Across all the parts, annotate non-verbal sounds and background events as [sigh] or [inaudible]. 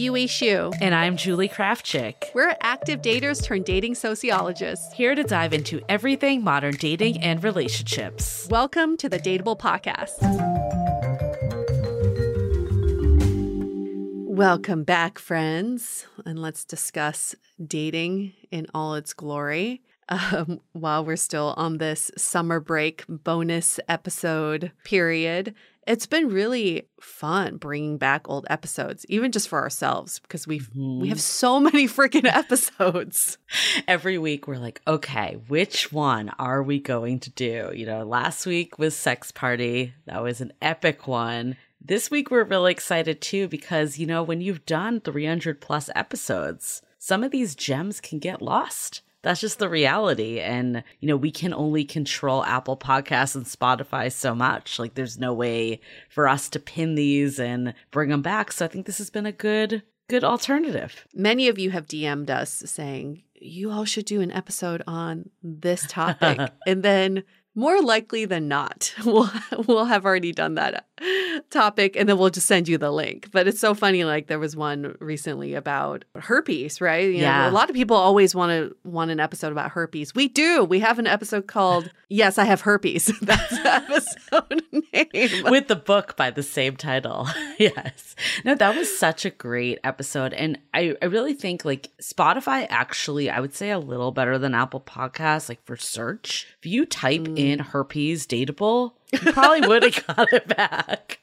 Yue Xu. And I'm Julie Krafchick. We're active daters turned dating sociologists. Here to dive into everything modern dating and relationships. Welcome to the Dateable Podcast. Welcome back, friends. And let's discuss dating in all its glory. Um, while we're still on this summer break bonus episode period, it's been really fun bringing back old episodes, even just for ourselves, because we've mm-hmm. we have so [laughs] many freaking episodes. Every week we're like, okay, which one are we going to do? You know, last week was Sex Party. That was an epic one. This week we're really excited too because, you know, when you've done 300 plus episodes, some of these gems can get lost that's just the reality. And, you know, we can only control Apple Podcasts and Spotify so much. Like, there's no way for us to pin these and bring them back. So I think this has been a good, good alternative. Many of you have DM'd us saying, you all should do an episode on this topic. [laughs] and then more likely than not, [laughs] we'll we'll have already done that topic and then we'll just send you the link. But it's so funny like there was one recently about herpes, right? You yeah. Know, a lot of people always want to want an episode about herpes. We do. We have an episode called [laughs] Yes, I have herpes. [laughs] That's the episode name. With the book by the same title. yes. No, that was such a great episode and I I really think like Spotify actually I would say a little better than Apple Podcasts like for search. If you type mm. in herpes dateable, you probably would have [laughs] got it back.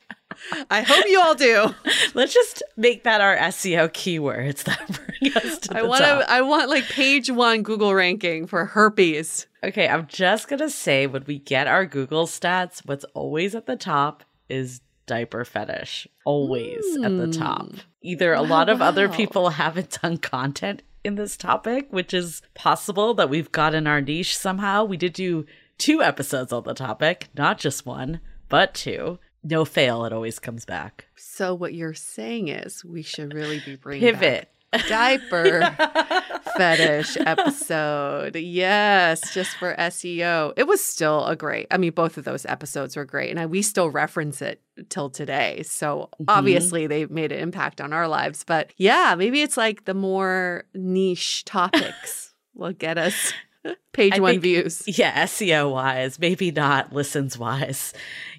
I hope you all do. [laughs] Let's just make that our SEO keywords that [laughs] bring us to I the want top. I want like page one Google ranking for herpes. Okay, I'm just gonna say when we get our Google stats, what's always at the top is diaper fetish. Always mm. at the top. Hmm. Either a lot of wow. other people haven't done content in this topic, which is possible that we've gotten our niche somehow. We did do two episodes on the topic, not just one, but two. No fail, it always comes back. So what you're saying is we should really be bringing pivot diaper [laughs] fetish episode. Yes, just for SEO. It was still a great. I mean, both of those episodes were great, and I, we still reference it till today. So mm-hmm. obviously, they've made an impact on our lives. But yeah, maybe it's like the more niche topics [laughs] will get us [laughs] page I one think, views. Yeah, SEO wise, maybe not listens wise.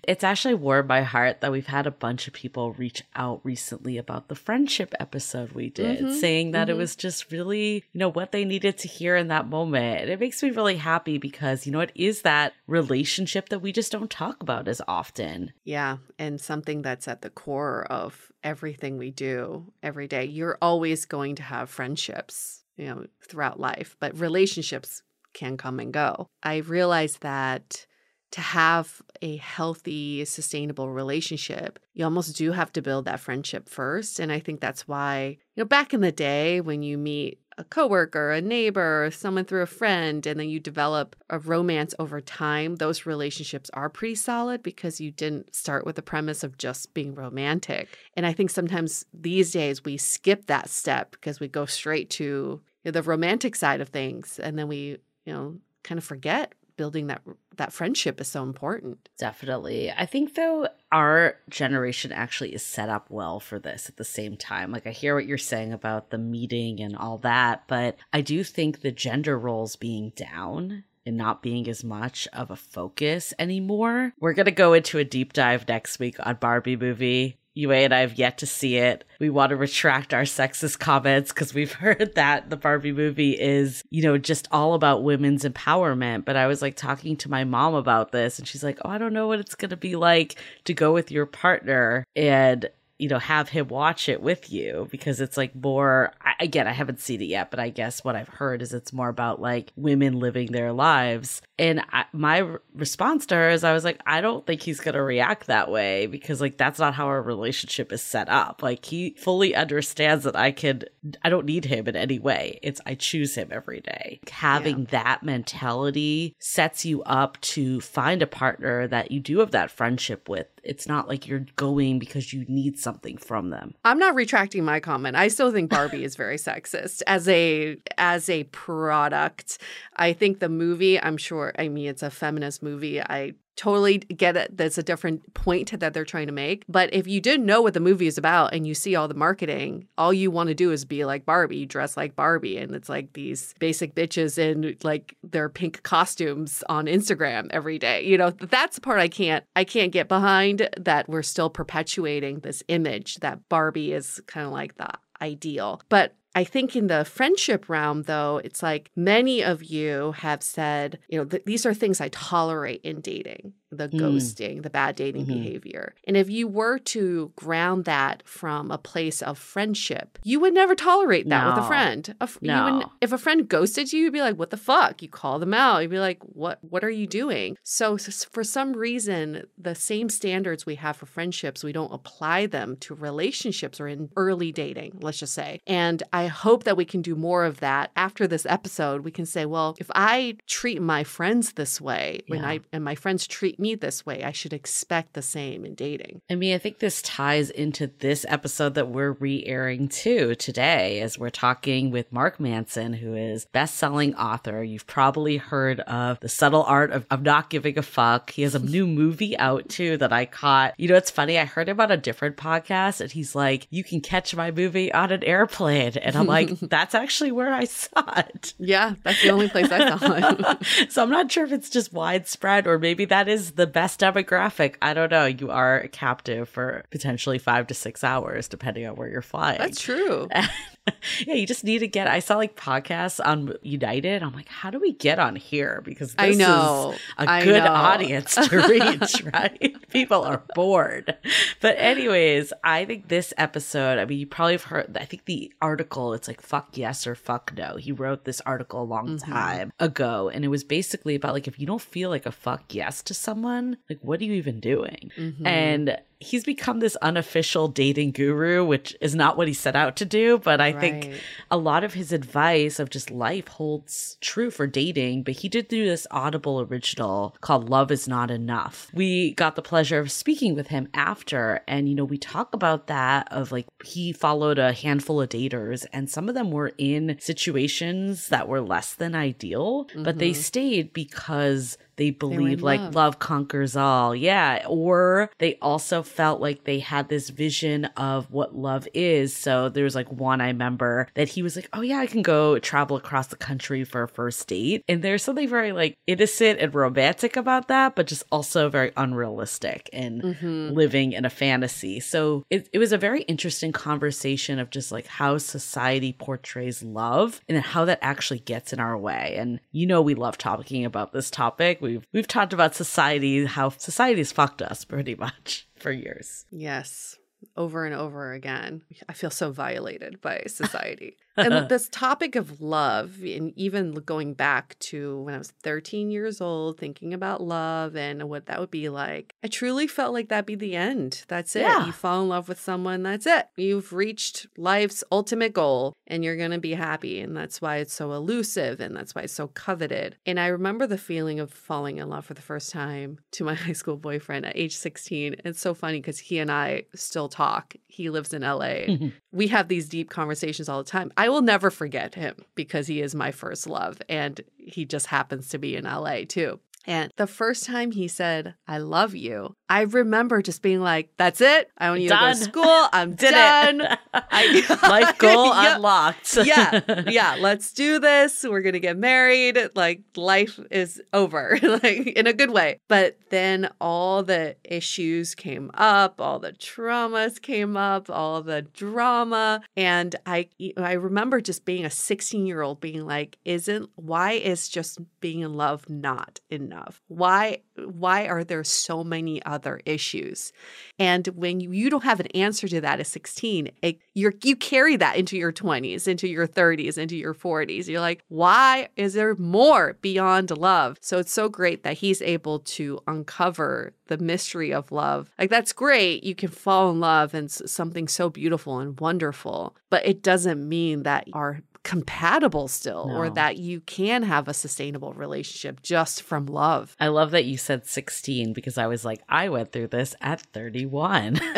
It's actually warmed my heart that we've had a bunch of people reach out recently about the friendship episode we did, mm-hmm, saying that mm-hmm. it was just really, you know, what they needed to hear in that moment. And it makes me really happy because, you know, it is that relationship that we just don't talk about as often. Yeah. And something that's at the core of everything we do every day. You're always going to have friendships, you know, throughout life, but relationships can come and go. I realized that to have a healthy, sustainable relationship, you almost do have to build that friendship first. And I think that's why, you know, back in the day when you meet a coworker, a neighbor, someone through a friend, and then you develop a romance over time, those relationships are pretty solid because you didn't start with the premise of just being romantic. And I think sometimes these days we skip that step because we go straight to the romantic side of things and then we, you know, kind of forget building that that friendship is so important. Definitely. I think though our generation actually is set up well for this at the same time. Like I hear what you're saying about the meeting and all that, but I do think the gender roles being down and not being as much of a focus anymore. We're going to go into a deep dive next week on Barbie movie. Yue and I have yet to see it. We want to retract our sexist comments because we've [laughs] heard that the Barbie movie is, you know, just all about women's empowerment. But I was like talking to my mom about this, and she's like, Oh, I don't know what it's going to be like to go with your partner. And you know, have him watch it with you because it's like more, again, I haven't seen it yet, but I guess what I've heard is it's more about like women living their lives. And I, my response to her is I was like, I don't think he's going to react that way because like that's not how our relationship is set up. Like he fully understands that I can, I don't need him in any way. It's I choose him every day. Having yeah. that mentality sets you up to find a partner that you do have that friendship with it's not like you're going because you need something from them. I'm not retracting my comment. I still think Barbie is very sexist as a as a product. I think the movie, I'm sure, I mean it's a feminist movie. I totally get it. That's a different point that they're trying to make. But if you didn't know what the movie is about and you see all the marketing, all you want to do is be like Barbie, dress like Barbie. And it's like these basic bitches in like their pink costumes on Instagram every day. You know, that's the part I can't I can't get behind that we're still perpetuating this image that Barbie is kind of like the ideal. But I think in the friendship realm, though, it's like many of you have said, you know, th- these are things I tolerate in dating the mm. ghosting, the bad dating mm-hmm. behavior. And if you were to ground that from a place of friendship, you would never tolerate that no. with a friend. A, no. if a friend ghosted you, you'd be like, "What the fuck?" You call them out. You'd be like, "What? What are you doing?" So, for some reason, the same standards we have for friendships, we don't apply them to relationships or in early dating. Let's just say. And I hope that we can do more of that after this episode. We can say, well, if I treat my friends this way, yeah. when I and my friends treat me this way. I should expect the same in dating. I mean, I think this ties into this episode that we're re airing too today as we're talking with Mark Manson, who is best selling author. You've probably heard of The Subtle Art of, of Not Giving a Fuck. He has a new movie out too that I caught. You know, it's funny. I heard him on a different podcast and he's like, You can catch my movie on an airplane. And I'm like, [laughs] That's actually where I saw it. Yeah, that's the only place I saw it. [laughs] so I'm not sure if it's just widespread or maybe that is the best demographic. I don't know. You are captive for potentially five to six hours, depending on where you're flying. That's true. [laughs] yeah, you just need to get. I saw like podcasts on United. I'm like, how do we get on here? Because I know a good know. audience to [laughs] reach, right? People are bored. But anyways, I think this episode. I mean, you probably have heard. I think the article. It's like fuck yes or fuck no. He wrote this article a long mm-hmm. time ago, and it was basically about like if you don't feel like a fuck yes to someone, like what are you even doing? Mm-hmm. And he's become this unofficial dating guru, which is not what he set out to do. But I right. think a lot of his advice of just life holds true for dating. But he did do this Audible original called Love is Not Enough. We got the pleasure of speaking with him after. And, you know, we talk about that of like he followed a handful of daters, and some of them were in situations that were less than ideal, mm-hmm. but they mm-hmm. stayed because they believe like love. love. conquers all. Yeah. Or they also felt like they had this vision of what love is. So there's like one I remember that he was like, Oh yeah, I can go travel across the country for a first date. And there's something very like innocent and romantic about that, but just also very unrealistic and mm-hmm. living in a fantasy. So it, it was a very interesting conversation of just like how society portrays love and how that actually gets in our way. And you know, we love talking about this topic. We've we've talked about society, how society's fucked us pretty much for years. Yes over and over again. I feel so violated by society and [laughs] this topic of love, and even going back to when I was 13 years old, thinking about love and what that would be like, I truly felt like that'd be the end. That's it. Yeah. You fall in love with someone, that's it. You've reached life's ultimate goal and you're going to be happy. And that's why it's so elusive and that's why it's so coveted. And I remember the feeling of falling in love for the first time to my [laughs] high school boyfriend at age 16. It's so funny because he and I still talk. He lives in LA. [laughs] we have these deep conversations all the time. I will never forget him because he is my first love and he just happens to be in LA too. And the first time he said, I love you, I remember just being like, that's it. I don't need done. to go to school. I'm [laughs] done. [laughs] I, [laughs] Life goal yeah, unlocked. yeah. Yeah. Let's do this. We're going to get married. Like life is over, like in a good way. But then all the issues came up, all the traumas came up, all the drama. And I, I remember just being a 16 year old being like, isn't, why is just being in love not enough? Why, why are there so many other issues. And when you, you don't have an answer to that at 16, it, you carry that into your 20s, into your 30s, into your 40s. You're like, why is there more beyond love? So it's so great that he's able to uncover the mystery of love. Like, that's great. You can fall in love and something so beautiful and wonderful, but it doesn't mean that our compatible still no. or that you can have a sustainable relationship just from love. I love that you said 16 because I was like, I went through this at 31. [laughs]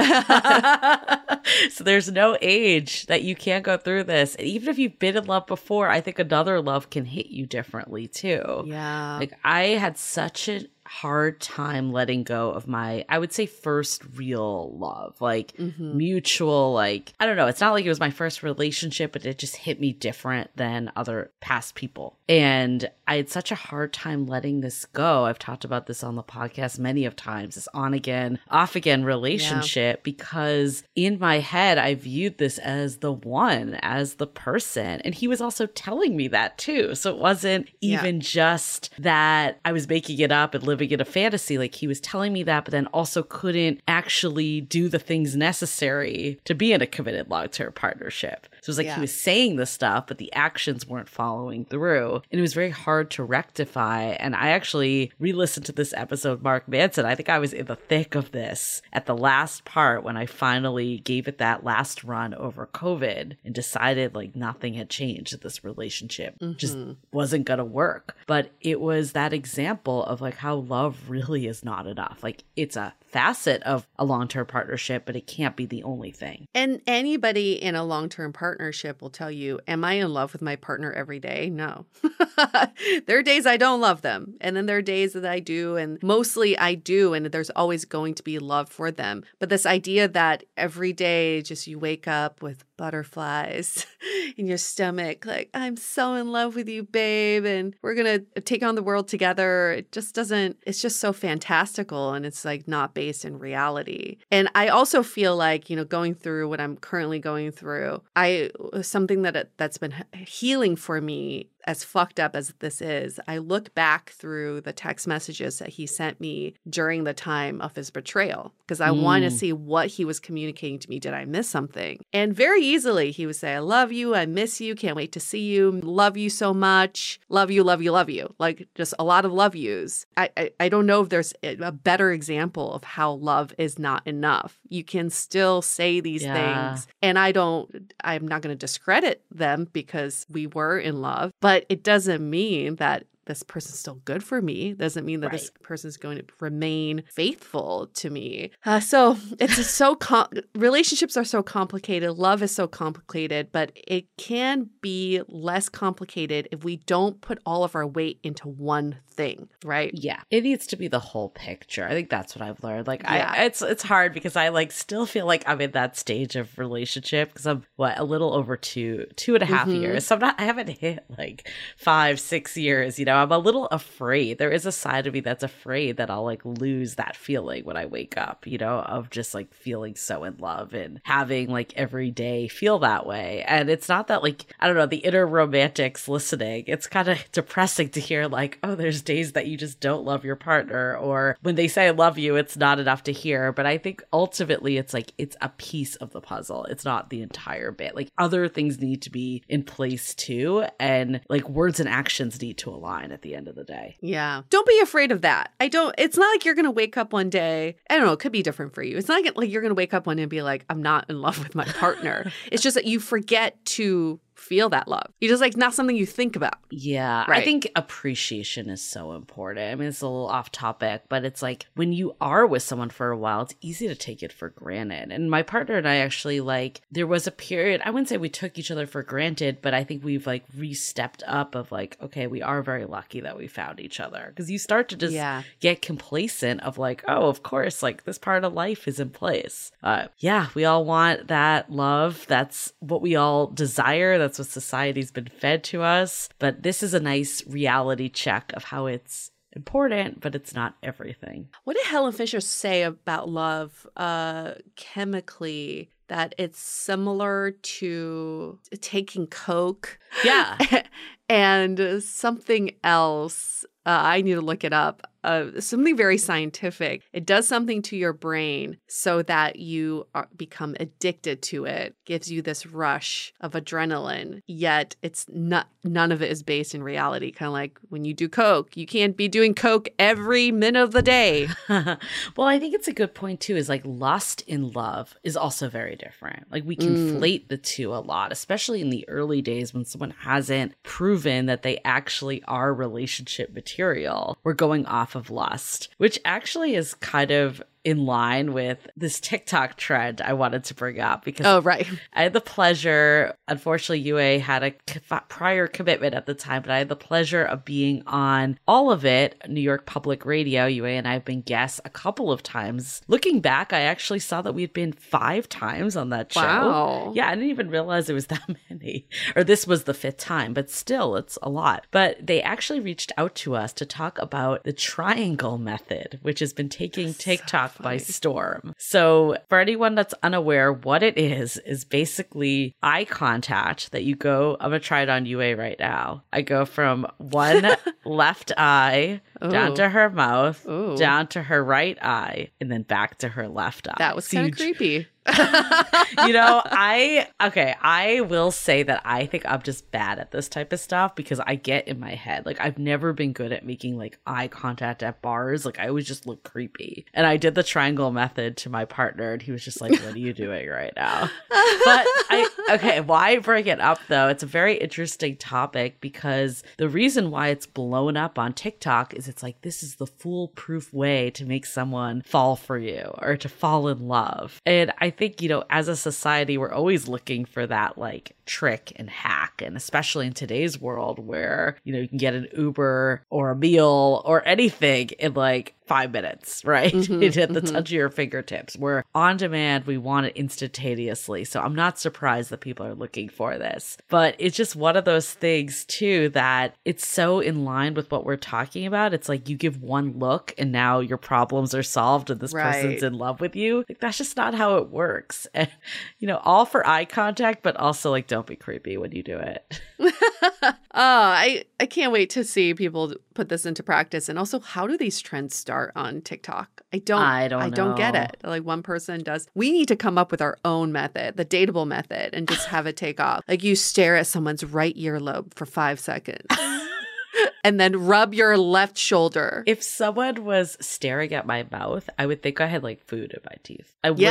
[laughs] so there's no age that you can't go through this. And even if you've been in love before, I think another love can hit you differently too. Yeah. Like I had such a hard time letting go of my i would say first real love like mm-hmm. mutual like i don't know it's not like it was my first relationship but it just hit me different than other past people and i had such a hard time letting this go i've talked about this on the podcast many of times this on again off again relationship yeah. because in my head i viewed this as the one as the person and he was also telling me that too so it wasn't even yeah. just that i was making it up and living living in a fantasy. Like he was telling me that, but then also couldn't actually do the things necessary to be in a committed long term partnership. So it was like yeah. he was saying the stuff, but the actions weren't following through. And it was very hard to rectify. And I actually re listened to this episode, Mark Manson. I think I was in the thick of this at the last part when I finally gave it that last run over COVID and decided like nothing had changed. This relationship mm-hmm. just wasn't going to work. But it was that example of like how love really is not enough. Like it's a facet of a long term partnership, but it can't be the only thing. And anybody in a long term partnership will tell you, Am I in love with my partner every day? No. [laughs] there are days I don't love them. And then there are days that I do. And mostly I do. And there's always going to be love for them. But this idea that every day just you wake up with butterflies [laughs] in your stomach, like, I'm so in love with you, babe. And we're going to uh, take on the world together. It just doesn't, it's just so fantastical. And it's like not based in reality. And I also feel like, you know, going through what I'm currently going through, I uh, something that uh, that's been healing for me as fucked up as this is, I look back through the text messages that he sent me during the time of his betrayal because I mm. want to see what he was communicating to me. Did I miss something? And very easily he would say, I love you. I miss you. Can't wait to see you. Love you so much. Love you, love you, love you. Like just a lot of love yous. I, I, I don't know if there's a better example of how love is not enough. You can still say these yeah. things. And I don't, I'm not going to discredit them because we were in love. But but it doesn't mean that this person's still good for me doesn't mean that right. this person's going to remain faithful to me. Uh, so it's so com- relationships are so complicated. Love is so complicated, but it can be less complicated if we don't put all of our weight into one thing, right? Yeah, it needs to be the whole picture. I think that's what I've learned. Like, yeah. I it's it's hard because I like still feel like I'm in that stage of relationship because I'm what a little over two two and a half mm-hmm. years. So I'm not. I haven't hit like five six years. You know, I'm a little afraid. There is a side of me that's afraid that I'll like lose that feeling when I wake up, you know, of just like feeling so in love and having like every day feel that way. And it's not that like, I don't know, the inner romantics listening, it's kind of depressing to hear like, oh, there's days that you just don't love your partner. Or when they say I love you, it's not enough to hear. But I think ultimately it's like, it's a piece of the puzzle. It's not the entire bit. Like other things need to be in place too. And like words and actions need to align at the end of the day. Yeah. Don't be afraid of that. I don't, it's not like you're going to wake up one day. I don't know. It could be different for you. It's not like you're going to wake up one day and be like, I'm not in love with my partner. [laughs] it's just that you forget to feel that love. You just like not something you think about. Yeah. Right. I think appreciation is so important. I mean, it's a little off topic, but it's like when you are with someone for a while, it's easy to take it for granted. And my partner and I actually like, there was a period, I wouldn't say we took each other for granted, but I think we've like re-stepped up of like, okay, we are very lucky that we found each other. Cause you start to just yeah. get complacent of like, oh, of course, like this part of life is in place. Uh, yeah, we all want that love. That's what we all desire. That's that's what society's been fed to us. But this is a nice reality check of how it's important, but it's not everything. What did Helen Fisher say about love uh, chemically? That it's similar to taking Coke. Yeah. [laughs] and something else. Uh, I need to look it up uh, something very scientific. It does something to your brain so that you are, become addicted to it. Gives you this rush of adrenaline. Yet it's not. None of it is based in reality. Kind of like when you do coke, you can't be doing coke every minute of the day. [laughs] well, I think it's a good point too. Is like lust in love is also very different. Like we conflate mm. the two a lot, especially in the early days when someone hasn't proven that they actually are relationship material. We're going off of lust, which actually is kind of in line with this TikTok trend I wanted to bring up because oh right, [laughs] I had the pleasure. Unfortunately, Yue had a prior commitment at the time, but I had the pleasure of being on all of it. New York Public Radio. Yue and I have been guests a couple of times. Looking back, I actually saw that we had been five times on that show. Wow. Yeah, I didn't even realize it was that [laughs] many, or this was the fifth time, but still, it's a lot. But they actually reached out to us to talk about the triangle method, which has been taking TikTok by storm. So, for anyone that's unaware, what it is is basically eye contact that you go. I'm gonna try it on Yue right now. I go from one [laughs] left eye Ooh. down to her mouth, Ooh. down to her right eye, and then back to her left eye. That was so kind of creepy. [laughs] you know, I okay, I will say that I think I'm just bad at this type of stuff because I get in my head. Like I've never been good at making like eye contact at bars. Like I always just look creepy. And I did the triangle method to my partner and he was just like, "What are you doing right now?" But I okay, why bring it up though? It's a very interesting topic because the reason why it's blown up on TikTok is it's like this is the foolproof way to make someone fall for you or to fall in love. And I think, you know, as a society, we're always looking for that like trick and hack. And especially in today's world where, you know, you can get an Uber or a meal or anything in like five minutes, right? [laughs] Mm-hmm, at the mm-hmm. touch of your fingertips. We're on demand. We want it instantaneously. So I'm not surprised that people are looking for this. But it's just one of those things, too, that it's so in line with what we're talking about. It's like you give one look and now your problems are solved and this right. person's in love with you. Like, that's just not how it works. [laughs] And, you know, all for eye contact, but also like don't be creepy when you do it. [laughs] Oh, I I can't wait to see people put this into practice. And also, how do these trends start on TikTok? I don't. I don't I don't get it. Like one person does. We need to come up with our own method, the dateable method, and just have it take off. Like you stare at someone's right earlobe for five seconds, [laughs] and then rub your left shoulder. If someone was staring at my mouth, I would think I had like food in my teeth. I wouldn't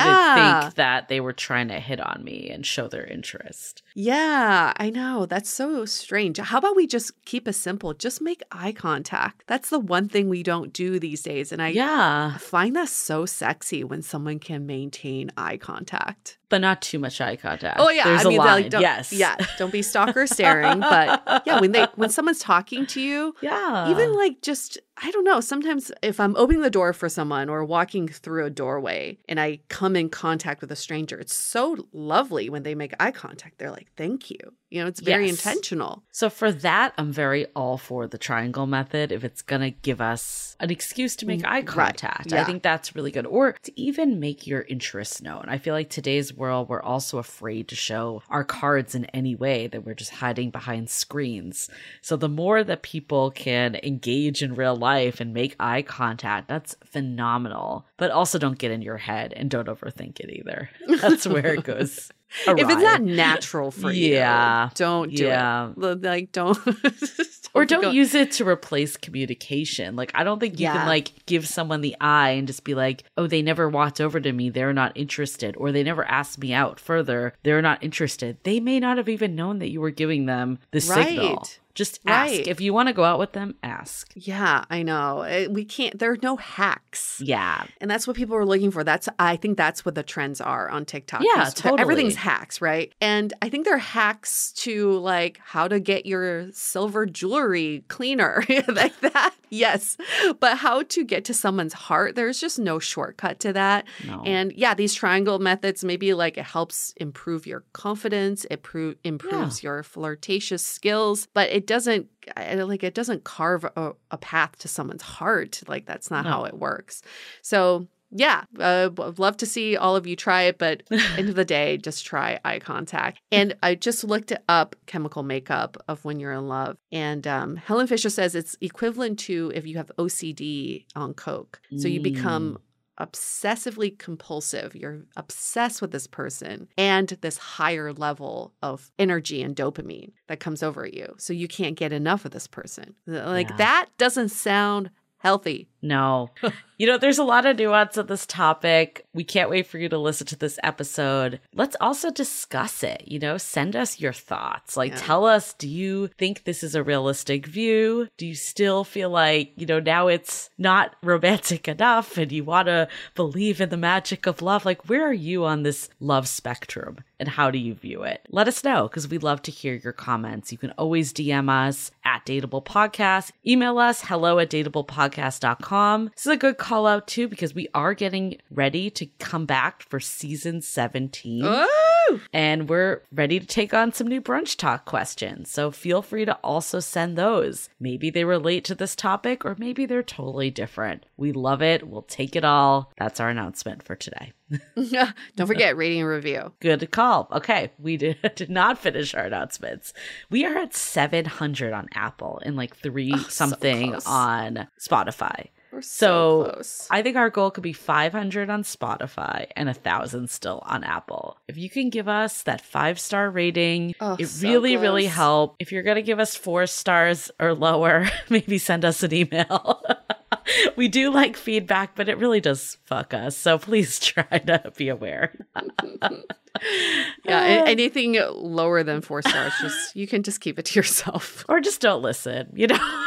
think that they were trying to hit on me and show their interest. Yeah, I know. That's so strange. How about we just keep it simple? Just make eye contact. That's the one thing we don't do these days. And I Yeah, find that so sexy when someone can maintain eye contact. but not too much eye contact. Oh yeah, there's I mean, a line. like, don't, yes, yeah, don't be stalker staring, but [laughs] yeah, when they when someone's talking to you, yeah. even like just I don't know. Sometimes if I'm opening the door for someone or walking through a doorway and I come in contact with a stranger, it's so lovely when they make eye contact. They're like, "Thank you." You know, it's very Yes. intentional. So for that, I'm very all for the triangle method if it's going to give us an excuse to make eye Mm, right. contact. I think that's really good. Or to even make your interests known. I feel like today's world, we're also afraid to show our cards in any way that we're just hiding behind screens. So the more that people can engage in real life and make eye contact, that's phenomenal. But also don't get in your head and don't overthink it either. That's where it goes. [laughs] If it's not natural for you, Yeah. don't do Yeah. it. Like, don't. [laughs] or don't go- use it to replace communication. Like I don't think you Yeah. can like give someone the eye and just be like, "Oh, they never walked over to me. They're not interested." Or they never asked me out further. They're not interested. They may not have even known that you were giving them the signal. Just ask. Right. If you want to go out with them, ask. Yeah, I know. Eh, We can't. There are no hacks. Yeah. And that's what people are looking for. That's I think that's what the trends are on TikTok. Yeah, totally. Everything's hacks, right? And I think they're hacks to like how to get your silver jewelry cleaner [laughs] like that. Yes. But how to get to someone's heart, there's just no shortcut to that. No. And yeah, these triangle methods maybe like it helps improve your confidence, it pro- improves your flirtatious skills, but it doesn't like it doesn't carve a, a path to someone's heart. Like that's not how it works. So yeah, uh, would love to see all of you try it, but [laughs] end of the day, just try eye contact. And I just looked up chemical makeup of when you're in love, and um, Helen Fisher says it's equivalent to if you have OCD on coke. So you become obsessively compulsive. You're obsessed with this person and this higher level of energy and dopamine that comes over you. So you can't get enough of this person. Like Yeah. that doesn't sound healthy. No. you know, there's a lot of nuance of this topic. We can't wait for you to listen to this episode. Let's also discuss it. You know, send us your thoughts. Like, Yeah. tell us do you think this is a realistic view? Do you still feel like, you know, now it's not romantic enough and you want to believe in the magic of love? Like, where are you on this love spectrum and how do you view it? Let us know because we love to hear your comments. You can always DM us at Dateable Podcast, email us hello at This is a good call out too because we are getting ready to come back for season 17 Oh, and we're ready to take on some new brunch talk questions. So feel free to also send those. Maybe they relate to this topic or maybe they're totally different. We love it. We'll take it all. That's our announcement for today. [laughs] don't forget rating and review. Good call. Okay, we did, [laughs] did not finish our announcements. We are at 700 on Apple and like three Oh, so something close. on Spotify. We're so, So close. I think our goal could be 500 on Spotify and a thousand still on Apple. If you can give us that five star rating, Oh, it so really, really close. help. If you're gonna give us four stars or lower, [laughs] maybe send us an email. [laughs] we do like feedback, but it really does fuck us. So please [laughs] try to be aware. Yeah, a- ah. anything lower than four stars, just you can just keep it to yourself. or just don't listen. You know,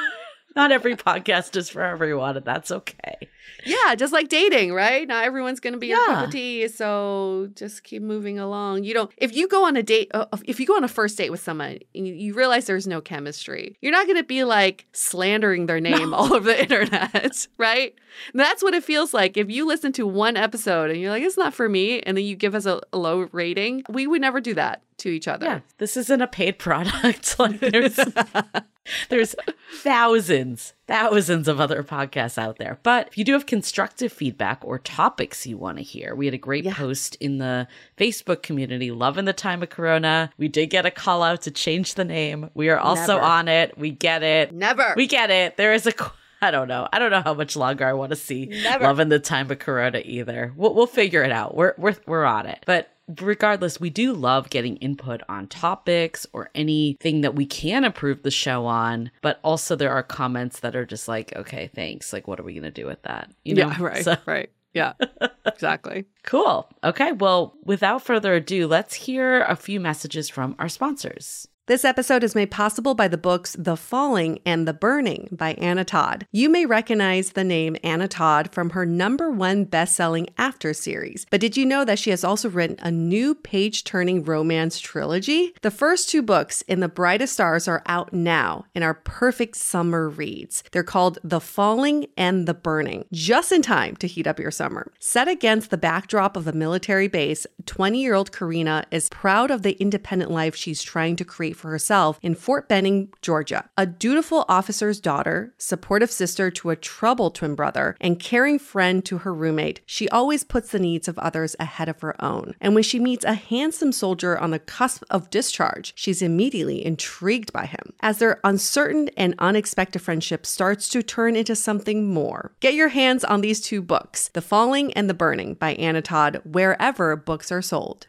not every podcast is for everyone, and that's okay. Yeah, just like dating, right? Not everyone's going to be your cup of tea, so just keep moving along. You don't. If you go on a date, uh, if you go on a first date with someone and you, you realize there's no chemistry, you're not going to be like slandering their name [laughs] all over the internet, [laughs] right? And that's what it feels like. If you listen to one episode and you're like, it's not for me, and then you give us a, a low rating, we would never do that to each other. Yeah, this isn't a paid product. [laughs] like there's [laughs] There's thousands, thousands of other podcasts out there. But if you do have constructive feedback or topics you want to hear, we had a great yeah. post in the Facebook community, Loving the Time of Corona. We did get a call out to change the name. We are also Never. on it. We get it. Never. We get it. There is a I don't know. I don't know how much longer I want to see Never. Loving the Time of Corona either. We'll, we'll figure it out. We're, we're, we're on it. But regardless, we do love getting input on topics or anything that we can improve the show on. But also, there are comments that are just like, okay, thanks. Like, what are we going to do with that? You know? Yeah, [laughs] right. So- right. Yeah, [laughs] exactly. cool. Okay. Well, without further ado, let's hear a few messages from our sponsors. This episode is made possible by the books The Falling and The Burning by Anna Todd. You may recognize the name Anna Todd from her number one best-selling After series, but did you know that she has also written a new page-turning romance trilogy? The first two books in The Brightest Stars are out now and are perfect summer reads. They're called The Falling and The Burning, just in time to heat up your summer. Set against the backdrop of a military base, 20-year-old Karina is proud of the independent life she's trying to create for herself in Fort Benning, Georgia. A dutiful officer's daughter, supportive sister to a troubled twin brother, and caring friend to her roommate, she always puts the needs of others ahead of her own. And when she meets a handsome soldier on the cusp of discharge, she's immediately intrigued by him. As their uncertain and unexpected friendship starts to turn into something more. Get your hands on these two books, The Falling and the Burning by Anna Todd, wherever books are sold.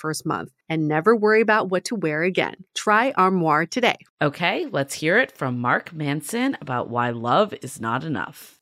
first first month and never worry about what to wear again. Try Armoire today. Okay, let's hear it from Mark Manson about why love is not enough.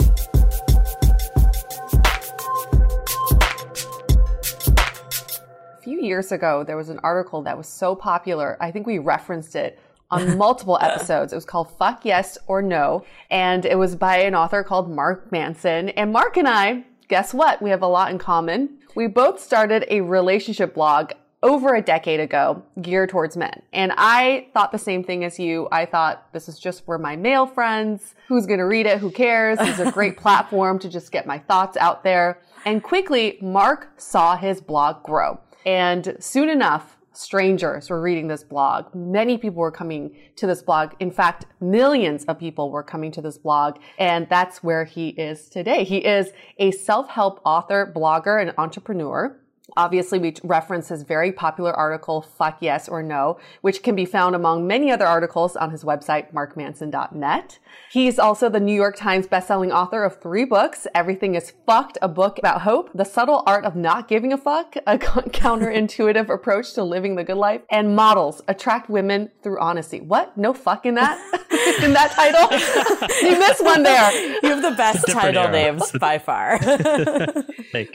A few years ago, there was an article that was so popular, I think we referenced it on [laughs] multiple episodes. It was called Fuck Yes or No, and it was by an author called Mark Manson. And Mark and I, guess what? We have a lot in common. We both started a relationship blog over a decade ago geared towards men. And I thought the same thing as you. I thought this is just for my male friends. Who's going to read it? Who cares? It's a great [laughs] platform to just get my thoughts out there. And quickly, Mark saw his blog grow. And soon enough, strangers were reading this blog. Many people were coming to this blog. In fact, millions of people were coming to this blog. And that's where he is today. He is a self-help author, blogger, and entrepreneur. Obviously, we reference his very popular article, Fuck Yes or No, which can be found among many other articles on his website, markmanson.net. He's also the New York Times bestselling author of three books, Everything is Fucked, a book about hope, The Subtle Art of Not Giving a Fuck, a [laughs] counterintuitive approach to living the good life, and Models, Attract Women Through Honesty. What? No fuck in that? [laughs] in that title? [laughs] you missed one there. You have the best title era. names by far.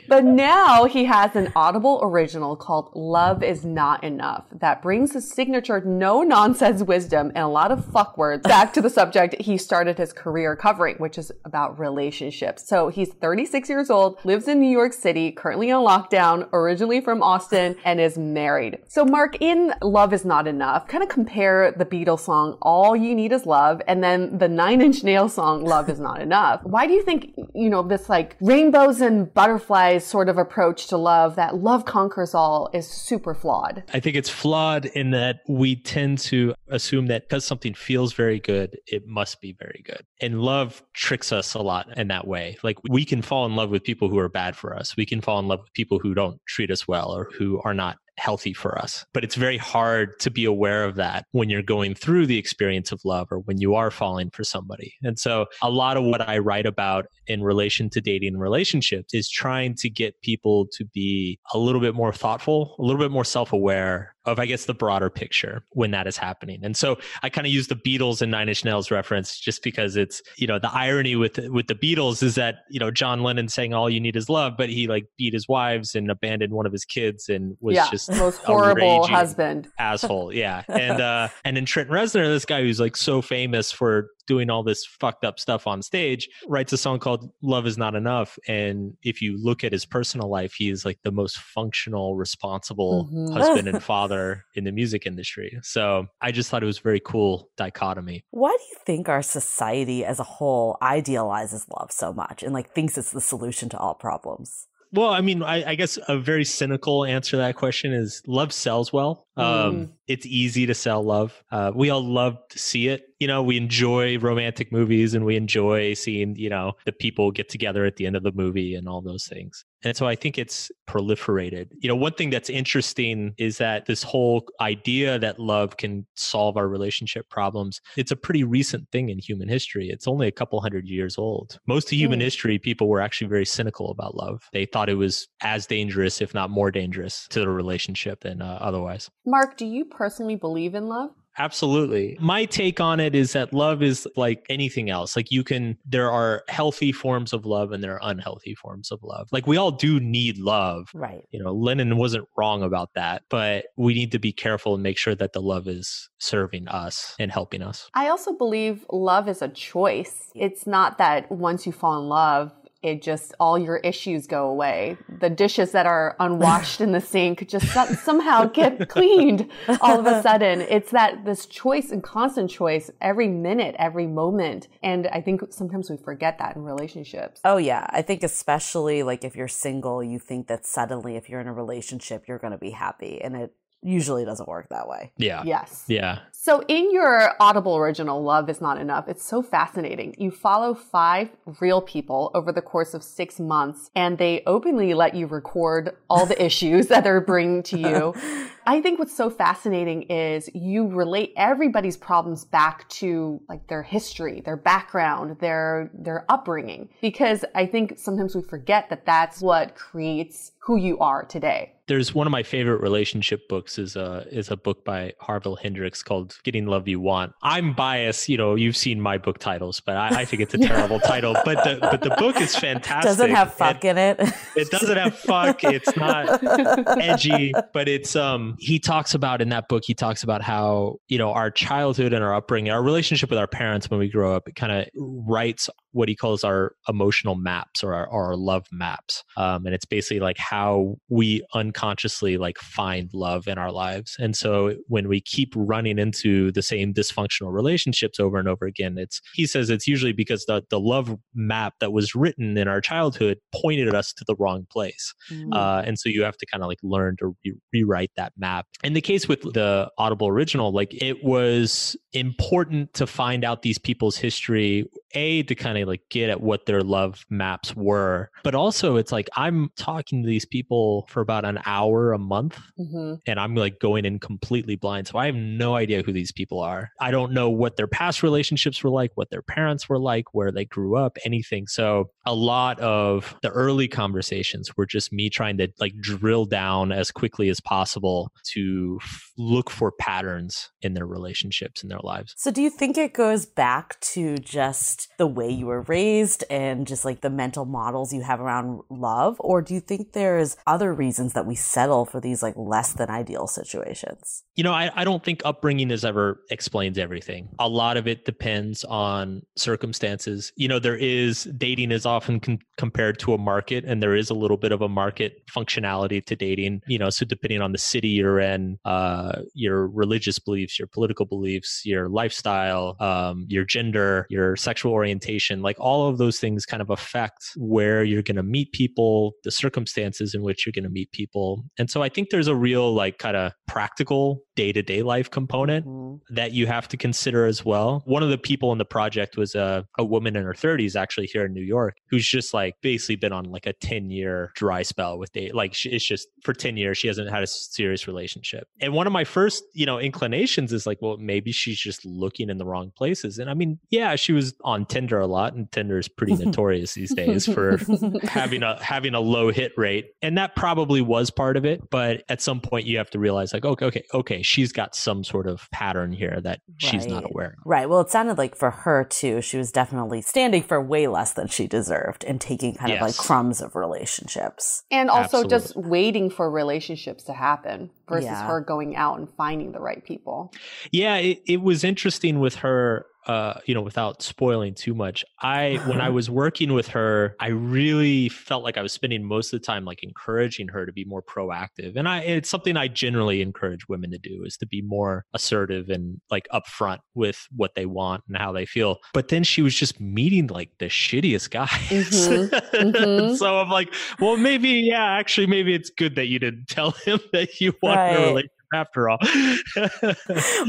but now he has an Audible original called Love is Not Enough that brings his signature no nonsense wisdom and a lot of fuck words back to the [laughs] subject he started his career covering, which is about relationships. So he's 36 years old, lives in New York City, currently on lockdown, originally from Austin, and is married. So Mark, in Love is Not Enough, kind of compare the Beatles song All You Need Is Love and then the Nine Inch Nails song Love is Not Enough. Why do you think, you know, this like rainbows and butterflies sort of approach to love that love conquers all is super flawed. I think it's flawed in that we tend to assume that because something feels very good, it must be very good. And love tricks us a lot in that way. Like we can fall in love with people who are bad for us. We can fall in love with people who don't treat us well or who are not healthy for us. But it's very hard to be aware of that when you're going through the experience of love or when you are falling for somebody. And so a lot of what I write about in relation to dating and relationships is trying to get people to be a little bit more thoughtful, a little bit more self aware of I guess the broader picture when that is happening. And so I kind of use the Beatles and Nine Inch Nails reference just because it's you know the irony with with the Beatles is that you know John Lennon saying all you need is love, but he like beat his wives and abandoned one of his kids and was yeah, just most horrible husband asshole. Yeah, [laughs] and uh and then Trent Reznor, this guy who's like so famous for doing all this fucked up stuff on stage, writes a song called Love is Not Enough. And if you look at his personal life, he is like the most functional, responsible mm-hmm. husband and [laughs] father in the music industry. So I just thought it was very cool dichotomy. Why do you think our society as a whole idealizes love so much and like thinks it's the solution to all problems? Well, I mean, I, I, guess a very cynical answer to that question is love sells well. Um, mm. It's easy to sell love. Uh, we all love to see it. You know, we enjoy romantic movies and we enjoy seeing, you know, the people get together at the end of the movie and all those things. And so I think it's proliferated. You know, one thing that's interesting is that this whole idea that love can solve our relationship problems, it's a pretty recent thing in human history. It's only a couple hundred years old. Most of human mm. history, people were actually very cynical about love. They thought it was as dangerous, if not more dangerous, to the relationship than uh, otherwise. Mark, do you personally believe in love? Absolutely. My take on it is that love is like anything else. Like you can, there are healthy forms of love and there are unhealthy forms of love. Like we all do need love. Right. You know, Lennon wasn't wrong about that, but we need to be careful and make sure that the love is serving us and helping us. I also believe love is a choice. It's not that once you fall in love, it just all your issues go away. The dishes that are unwashed in the sink just somehow get [laughs] cleaned all of a sudden. It's that this choice and constant choice every minute, every moment. And I think sometimes we forget that in relationships. Oh yeah. I think especially like if you're single, you think that suddenly if you're in a relationship, you're going to be happy and it usually doesn't work that way. Yeah. Yes. Yeah. So in your Audible original, Love is Not Enough, it's so fascinating. You follow five real people over the course of six months and they openly let you record all the [laughs] issues that they're bringing to you. [laughs] I think what's so fascinating is you relate everybody's problems back to like their history, their background, their, their upbringing. Because I think sometimes we forget that that's what creates who you are today. There's one of my favorite relationship books is a is a book by Harville Hendrix called Getting Love You Want. I'm biased, you know, you've seen my book titles, but I, I think it's a [laughs] terrible title. But the but the book is fantastic. It doesn't have fuck in it. it doesn't have fuck. It's not [laughs] edgy, but it's um he talks about in that book, he talks about how, you know, our childhood and our upbringing, our relationship with our parents when we grow up, it kind of writes what he calls our emotional maps or our, our love maps. Um, and it's basically like how we un- unconsciously like find love in our lives. And so when we keep running into the same dysfunctional relationships over and over again, it's he says it's usually because the the love map that was written in our childhood pointed us to the wrong place. Mm. Uh, and so you have to kind of like learn to re- rewrite that map. In the case with the Audible original, like it was important to find out these people's history a to kind of like get at what their love maps were but also it's like i'm talking to these people for about an hour a month mm-hmm. and i'm like going in completely blind so i have no idea who these people are i don't know what their past relationships were like what their parents were like where they grew up anything so a lot of the early conversations were just me trying to like drill down as quickly as possible to look for patterns in their relationships in their lives so do you think it goes back to just the way you were raised and just like the mental models you have around love? Or do you think there's other reasons that we settle for these like less than ideal situations? You know, I, I don't think upbringing is ever explains everything. A lot of it depends on circumstances. You know, there is dating is often compared to a market, and there is a little bit of a market functionality to dating. You know, so depending on the city you're in, uh, your religious beliefs, your political beliefs, your lifestyle, um, your gender, your sexual orientation, like all of those things kind of affect where you're going to meet people, the circumstances in which you're going to meet people. And so I think there's a real, like, kind of practical day to day life component mm-hmm. that you have to consider as well. One of the people in the project was a, a woman in her 30s, actually here in New York, who's just like basically been on like a 10 year dry spell with date. Like, she, it's just for 10 years, she hasn't had a serious relationship. And one of my first, you know, inclinations is like, well, maybe she's just looking in the wrong places. And I mean, yeah, she was on Tinder a lot, and Tinder is pretty [laughs] notorious these days for [laughs] having a having a low hit rate, and that probably was part of it. But at some point, you have to realize, like, okay, okay, okay, she's got some sort of pattern here that she's right. not aware of. Right. Well, it sounded like for her too, she was definitely standing for way less than she deserved and taking kind yes. of like crumbs of relationships, and also Absolutely. just waiting for relationships to happen versus yeah. her going out and finding the right people. Yeah, it, it was interesting with her uh, you know, without spoiling too much, I when I was working with her, I really felt like I was spending most of the time like encouraging her to be more proactive, and I it's something I generally encourage women to do is to be more assertive and like upfront with what they want and how they feel. But then she was just meeting like the shittiest guys, mm-hmm. [laughs] Mm-hmm. so I'm like, well, maybe yeah, actually, maybe it's good that you didn't tell him [laughs] that you want right. a relationship after all. [laughs]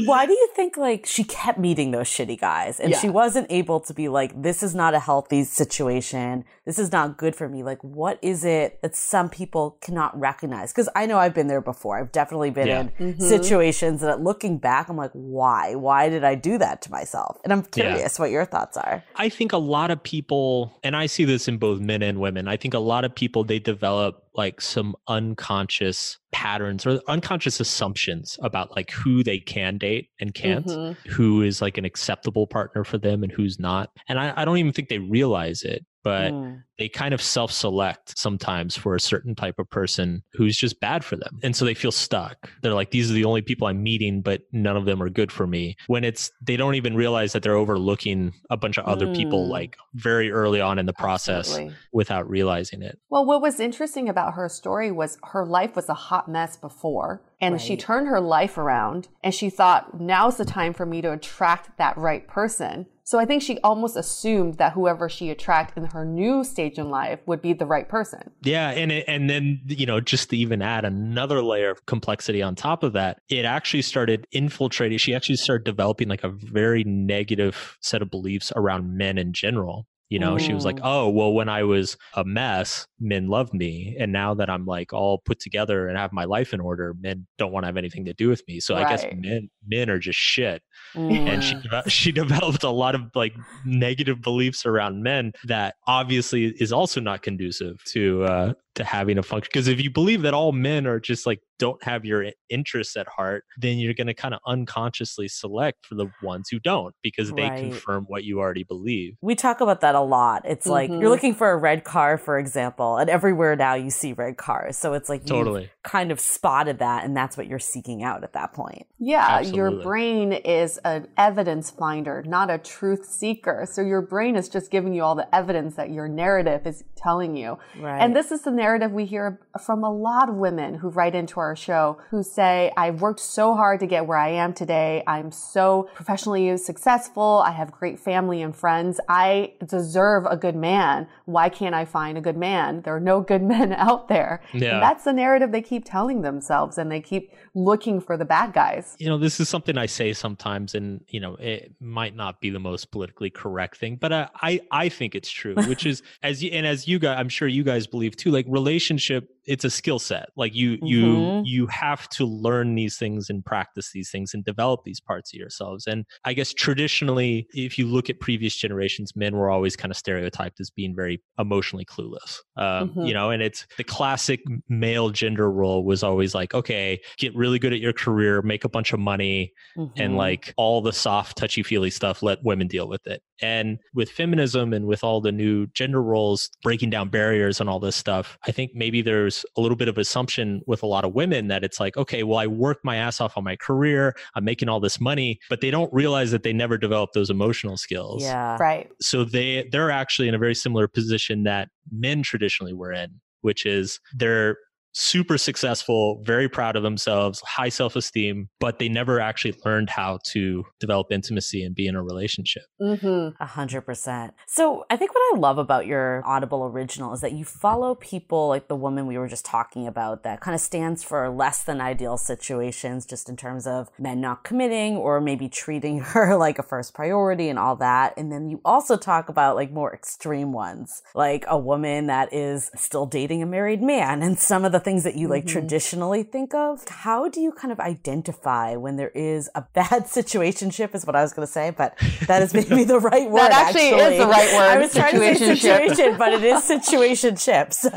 Why do you think like she kept meeting those shitty guys and yeah. she wasn't able to be like, this is not a healthy situation. This is not good for me. Like, what is it that some people cannot recognize? Because I know I've been there before. I've definitely been yeah. in mm-hmm. situations that looking back, I'm like, why? Why did I do that to myself? And I'm curious yeah. what your thoughts are. I think a lot of people, and I see this in both men and women, I think a lot of people, they develop like some unconscious patterns or unconscious assumptions about like who they can date and can't, mm-hmm. who is like an acceptable partner for them and who's not. And I, I don't even think they realize it but mm. they kind of self select sometimes for a certain type of person who's just bad for them. And so they feel stuck. They're like, these are the only people I'm meeting, but none of them are good for me. When it's, they don't even realize that they're overlooking a bunch of other mm. people like very early on in the process Absolutely. without realizing it. Well, what was interesting about her story was her life was a hot mess before. And right. she turned her life around and she thought, now's the time for me to attract that right person. So I think she almost assumed that whoever she attracted in her new stage in life would be the right person. Yeah, and it, and then you know just to even add another layer of complexity on top of that, it actually started infiltrating. She actually started developing like a very negative set of beliefs around men in general. You know, mm. she was like, mm. oh, well, when I was a mess, men loved me. And now that I'm like all put together and have my life in order, men don't want to have anything to do with me. So right. I guess men men are just shit. Mm. And she she [laughs] developed a lot of like negative beliefs around men that obviously is also not conducive to uh, to having a function. Because if you believe that all men are just like don't have your interests at heart, then you're going to kind of unconsciously select for the ones who don't because they right. confirm what you already believe. We talk about that a lot. It's mm-hmm. like you're mm-hmm. looking for a red car, for example, and everywhere now you see red cars. So it's like totally kind of spotted that, and that's what you're seeking out at that point. Yeah, Absolutely. Absolutely. your brain is an evidence finder, not a truth seeker. So your brain is just giving you all the evidence that your narrative is telling you. Right. And this is the narrative we hear from a lot of women who write into our show who say, I've worked so hard to get where I am today. I'm so professionally successful. I have great family and friends. I deserve a good man. Why can't I find a good man? There are no good [laughs] men out there. Yeah. And that's the narrative they keep telling themselves and they keep looking for the bad guys. you know this is something i say sometimes and you know it might not be the most politically correct thing but i i, I think it's true which [laughs] is as you and as you guys i'm sure you guys believe too like relationship it's a skill set like you you Mhm. you have to learn these things and practice these things and develop these parts of yourselves and i guess traditionally if you look at previous generations men were always kind of stereotyped as being very emotionally clueless um, Mhm. you know and it's the classic male gender role was always like okay get really good at your career make a bunch of money and Mhm. like all the soft touchy feely stuff let women deal with it and with feminism and with all the new gender roles breaking down barriers and all this stuff i think maybe there's a little bit of assumption with a lot of women that it's like okay well i worked my ass off on my career i'm making all this money but they don't realize that they never developed those emotional skills yeah. Right. so they they're actually in a very similar position that men traditionally were in which is they're super successful very proud of themselves high self-esteem but they never actually learned how to develop intimacy and be in a relationship Mm-hmm. A hundred percent. So I think what I love about your Audible original is that you follow people like the woman we were just talking about that kind of stands for less than ideal situations, just in terms of men not committing or maybe treating [laughs] her like a first priority and all that. And then you also talk about like more extreme ones, like a woman that is still dating a married man and some of the things that you like Mhm. traditionally think of. How do you kind of identify when there is a [laughs] bad situationship is what I was going to say, but that is maybe the right [laughs] word. That actually is the right word, [laughs] I was trying to say situation, but it is situationship. So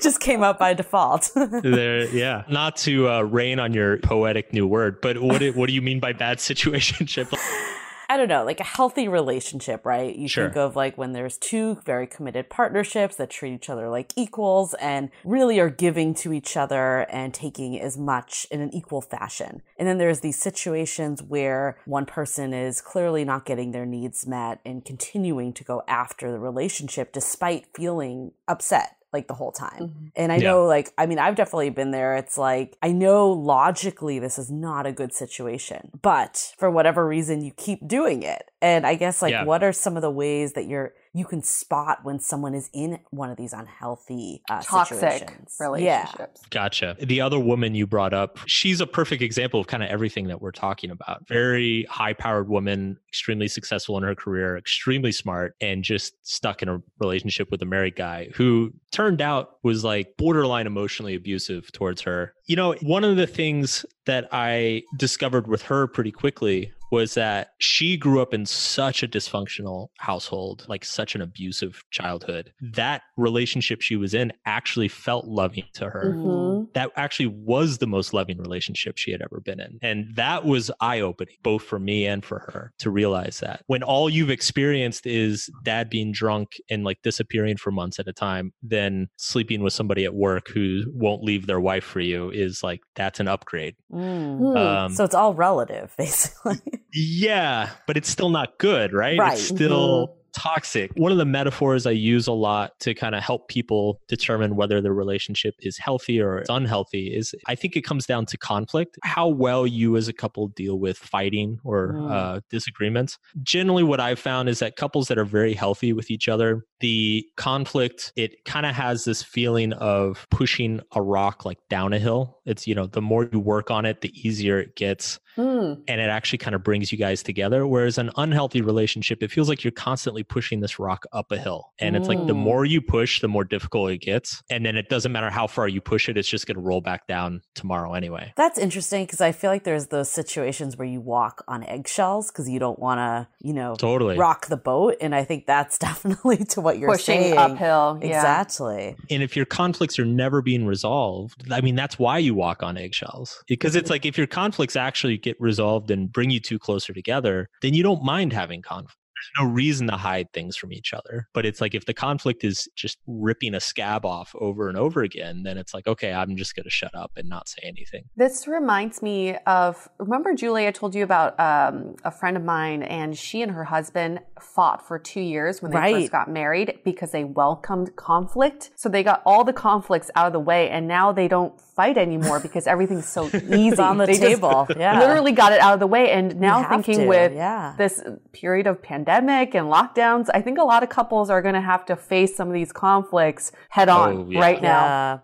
just came up by default. there yeah not to uh, rain on your poetic new word but what do, what do you mean by bad situationship I don't know, like a healthy relationship, right? You Sure. think of like when there's two very committed partnerships that treat each other like equals and really are giving to each other and taking as much in an equal fashion. And then there's these situations where one person is clearly not getting their needs met and continuing to go after the relationship despite feeling upset like the whole time. Mhm. And I Yeah. know, like, I mean, I've definitely been there. It's like, I know logically this is not a good situation, but for whatever reason, you keep doing it. And I guess, like, Yeah. what are some of the ways that you're, you can spot when someone is in one of these unhealthy uh, Toxic situations? Yeah. relationships. Gotcha. The other woman you brought up, she's a perfect example of kind of everything that we're talking about. Very high powered woman, extremely successful in her career, extremely smart, and just stuck in a relationship with a married guy who turned out was like borderline emotionally abusive towards her. You know, one of the things that I discovered with her pretty quickly was that she grew up in such a dysfunctional household, like such an abusive childhood. That relationship she was in actually felt loving to her Mhm. that actually was the most loving relationship she had ever been in. And that was eye opening, both for me and for her to realize that. When all you've experienced is dad being drunk and like disappearing for months at a time, then sleeping with somebody at work who won't leave their wife for you is like, that's an upgrade. Mm. Hmm. Um, So it's all relative, [laughs] basically. Yeah, but it's still not good, right? Right. It's still mm-hmm. Toxic. One of the metaphors I use a lot to kind of help people determine whether the relationship is healthy or it's unhealthy is I think it comes down to conflict, how well you as a couple deal with fighting or Mm. uh, disagreements. Generally, what I've found is that couples that are very healthy with each other, the conflict, it kind of has this feeling of pushing a rock like down a hill. It's, you know, the more you work on it, the easier it gets Hmm. and it actually kind of brings you guys together. Whereas an unhealthy relationship, it feels like you're constantly pushing this rock up a hill. And it's like the more you push, the more difficult it gets. And then it doesn't matter how far you push it, it's just going to roll back down tomorrow anyway. That's interesting because I feel like there's those situations where you walk on eggshells because you don't want to, you know, Totally. rock the boat. And I think that's [laughs] definitely to what you're Pushing saying. uphill. Yeah. Exactly. And if your conflicts are never being resolved, I mean, that's why you walk on eggshells. Because it's like if your conflicts actually get resolved and bring you two closer together, then you don't mind having conflict. There's no reason to hide things from each other. But it's like if the conflict is just ripping a scab off over and over again, then it's like, okay, I'm just going to shut up and not say anything. This reminds me of remember, Julie, I told you about um, a friend of mine, and she and her husband fought for two years when they Right. first got married because they welcomed conflict. So they got all the conflicts out of the way, and now they don't fight anymore because everything's so [laughs] easy. On the They just table. Yeah. literally got it out of the way. And now thinking to, with yeah. this period of pandemic and lockdowns, I think a lot of couples are going to have to face some of these conflicts head on Oh, yeah. right now. Yeah.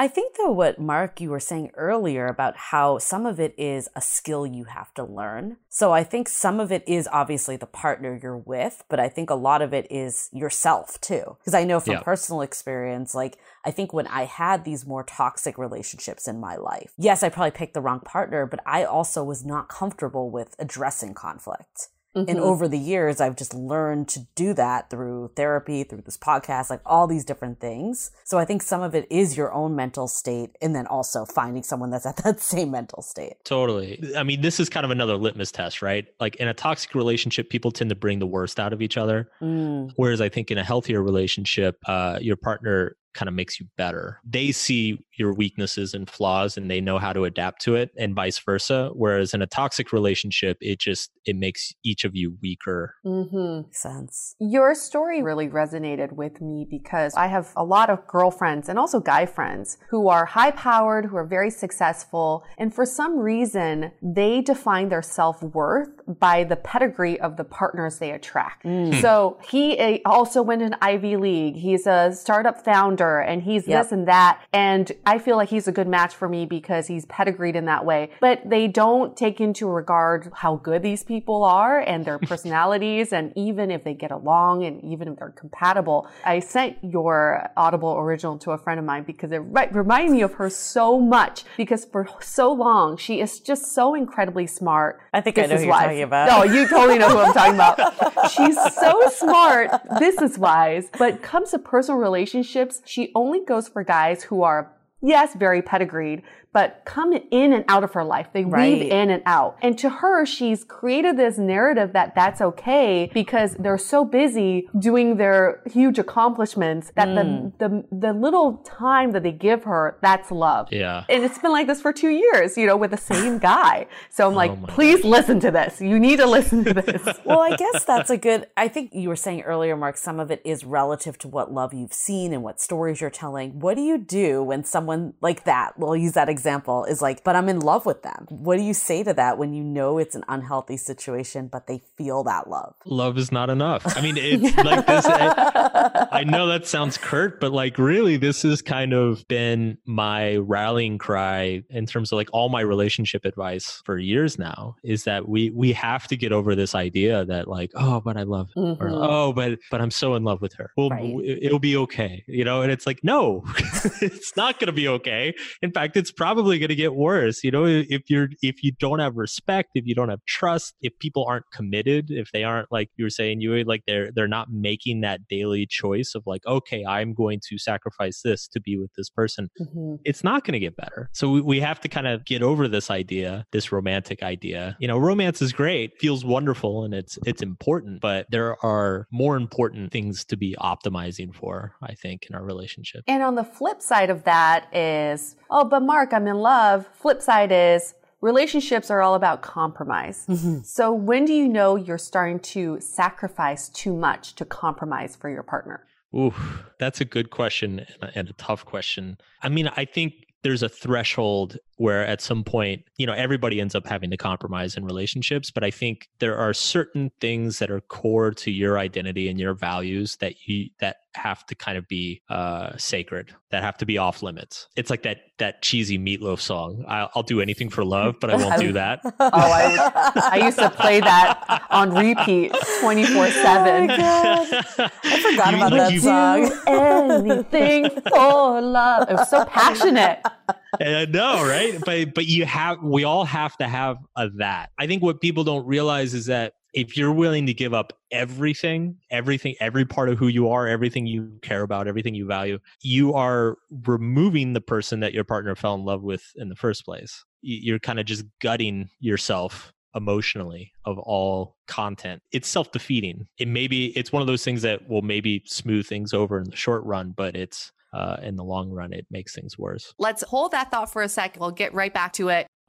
I think though what Mark you were saying earlier about how some of it is a skill you have to learn. So I think some of it is obviously the partner you're with, but I think a lot of it is yourself too. Because I know from Yeah. personal experience, like I think when I had these more toxic relationships in my life, yes, I probably picked the wrong partner, but I also was not comfortable with addressing conflict. And Mhm. over the years, I've just learned to do that through therapy, through this podcast, like all these different things. So I think some of it is your own mental state and then also finding someone that's at that [laughs] same mental state. Totally. I mean, this is kind of another litmus test, right? Like in a toxic relationship, people tend to bring the worst out of each other. Mm, Whereas I think in a healthier relationship, uh, your partner kind of makes you better. They see your weaknesses and flaws and they know how to adapt to it and vice versa. Whereas in a toxic relationship, it just it makes each of you weaker. Mhm. sense. Your story really resonated with me because I have a lot of girlfriends and also guy friends who are high powered, who are very successful, and for some reason, they define their self worth by the pedigree of the partners they attract. So he uh, also went in Ivy League. He's a startup founder and he's Yep. this and that. And I feel like he's a good match for me because he's pedigreed in that way. But they don't take into regard how good these people are and their [laughs] personalities and even if they get along and even if they're compatible. I sent your Audible original to a friend of mine because it re- reminded me of her so much because for so long she is just so incredibly smart. I think I know who you're wise. talking about. No, you totally know who I'm talking about. [laughs] She's so smart business wise, but comes to personal relationships, she only goes for guys who are yes, very pedigreed, but come in and out of her life. They Right. weave in and out. And to her, she's created this narrative that that's okay because they're so busy doing their huge accomplishments that Mm. the, the, the little time that they give her, that's love. Yeah. And it's been like this for two years, you know, with the same [laughs] guy. So I'm like, Oh my please listen to this. You need to listen to this. [laughs] well, I guess that's a good. I think you were saying earlier, Mark, some of it is relative to what love you've seen and what stories you're telling. What do you do when someone like that, we'll use that example, is like, but I'm in love with them? What do you say to that when you know it's an unhealthy situation, but they feel that love? Love is not enough. I mean, [laughs] it's like this. I, I know that sounds curt, but like really, this has kind of been my rallying cry in terms of like all my relationship advice for years now is that we we have to get over this idea that like, oh, but I love her. Or, mm-hmm. oh, but but I'm so in love with her. Well, Right. it'll be okay, you know. And it's like, no, [laughs] it's not going to be okay. In fact, it's probably going to get worse. You know, if you're if you don't have respect, if you don't have trust, if people aren't committed, if they aren't like you were saying, you like they're they're not making that daily choice of like, okay, I'm going to sacrifice this to be with this person Mhm. it's not going to get better. So we, we have to kind of get over this idea, this romantic idea. You know, romance is great, feels wonderful and it's it's important, but there are more important things to be optimizing for, I think, in our relationship. And on the flip side of that is, oh, but Mark, I'm in love. Flip side is, relationships are all about compromise. Mm-hmm. So when do you know you're starting to sacrifice too much to compromise for your partner? Ooh, that's a good question and a, and a tough question. I mean, I think there's a threshold where at some point, you know, everybody ends up having to compromise in relationships, but I think there are certain things that are core to your identity and your values that you that have to kind of be uh sacred, that have to be off limits. It's like that that cheesy meatloaf song. I'll, I'll do anything for love, but I won't do that. [laughs] Oh, I, I used to play that on repeat 24 Oh 7. I forgot about like that you- song. Anything for love. It was so passionate. [laughs] I know, right? But but you have we all have to have a that. I think what people don't realize is that if you're willing to give up everything, everything, every part of who you are, everything you care about, everything you value, you are removing the person that your partner fell in love with in the first place. You're kind of just gutting yourself emotionally of all content it's self-defeating it maybe it's one of those things that will maybe smooth things over in the short run but it's uh, in the long run it makes things worse Let's hold that thought for a sec. We'll get right back to it.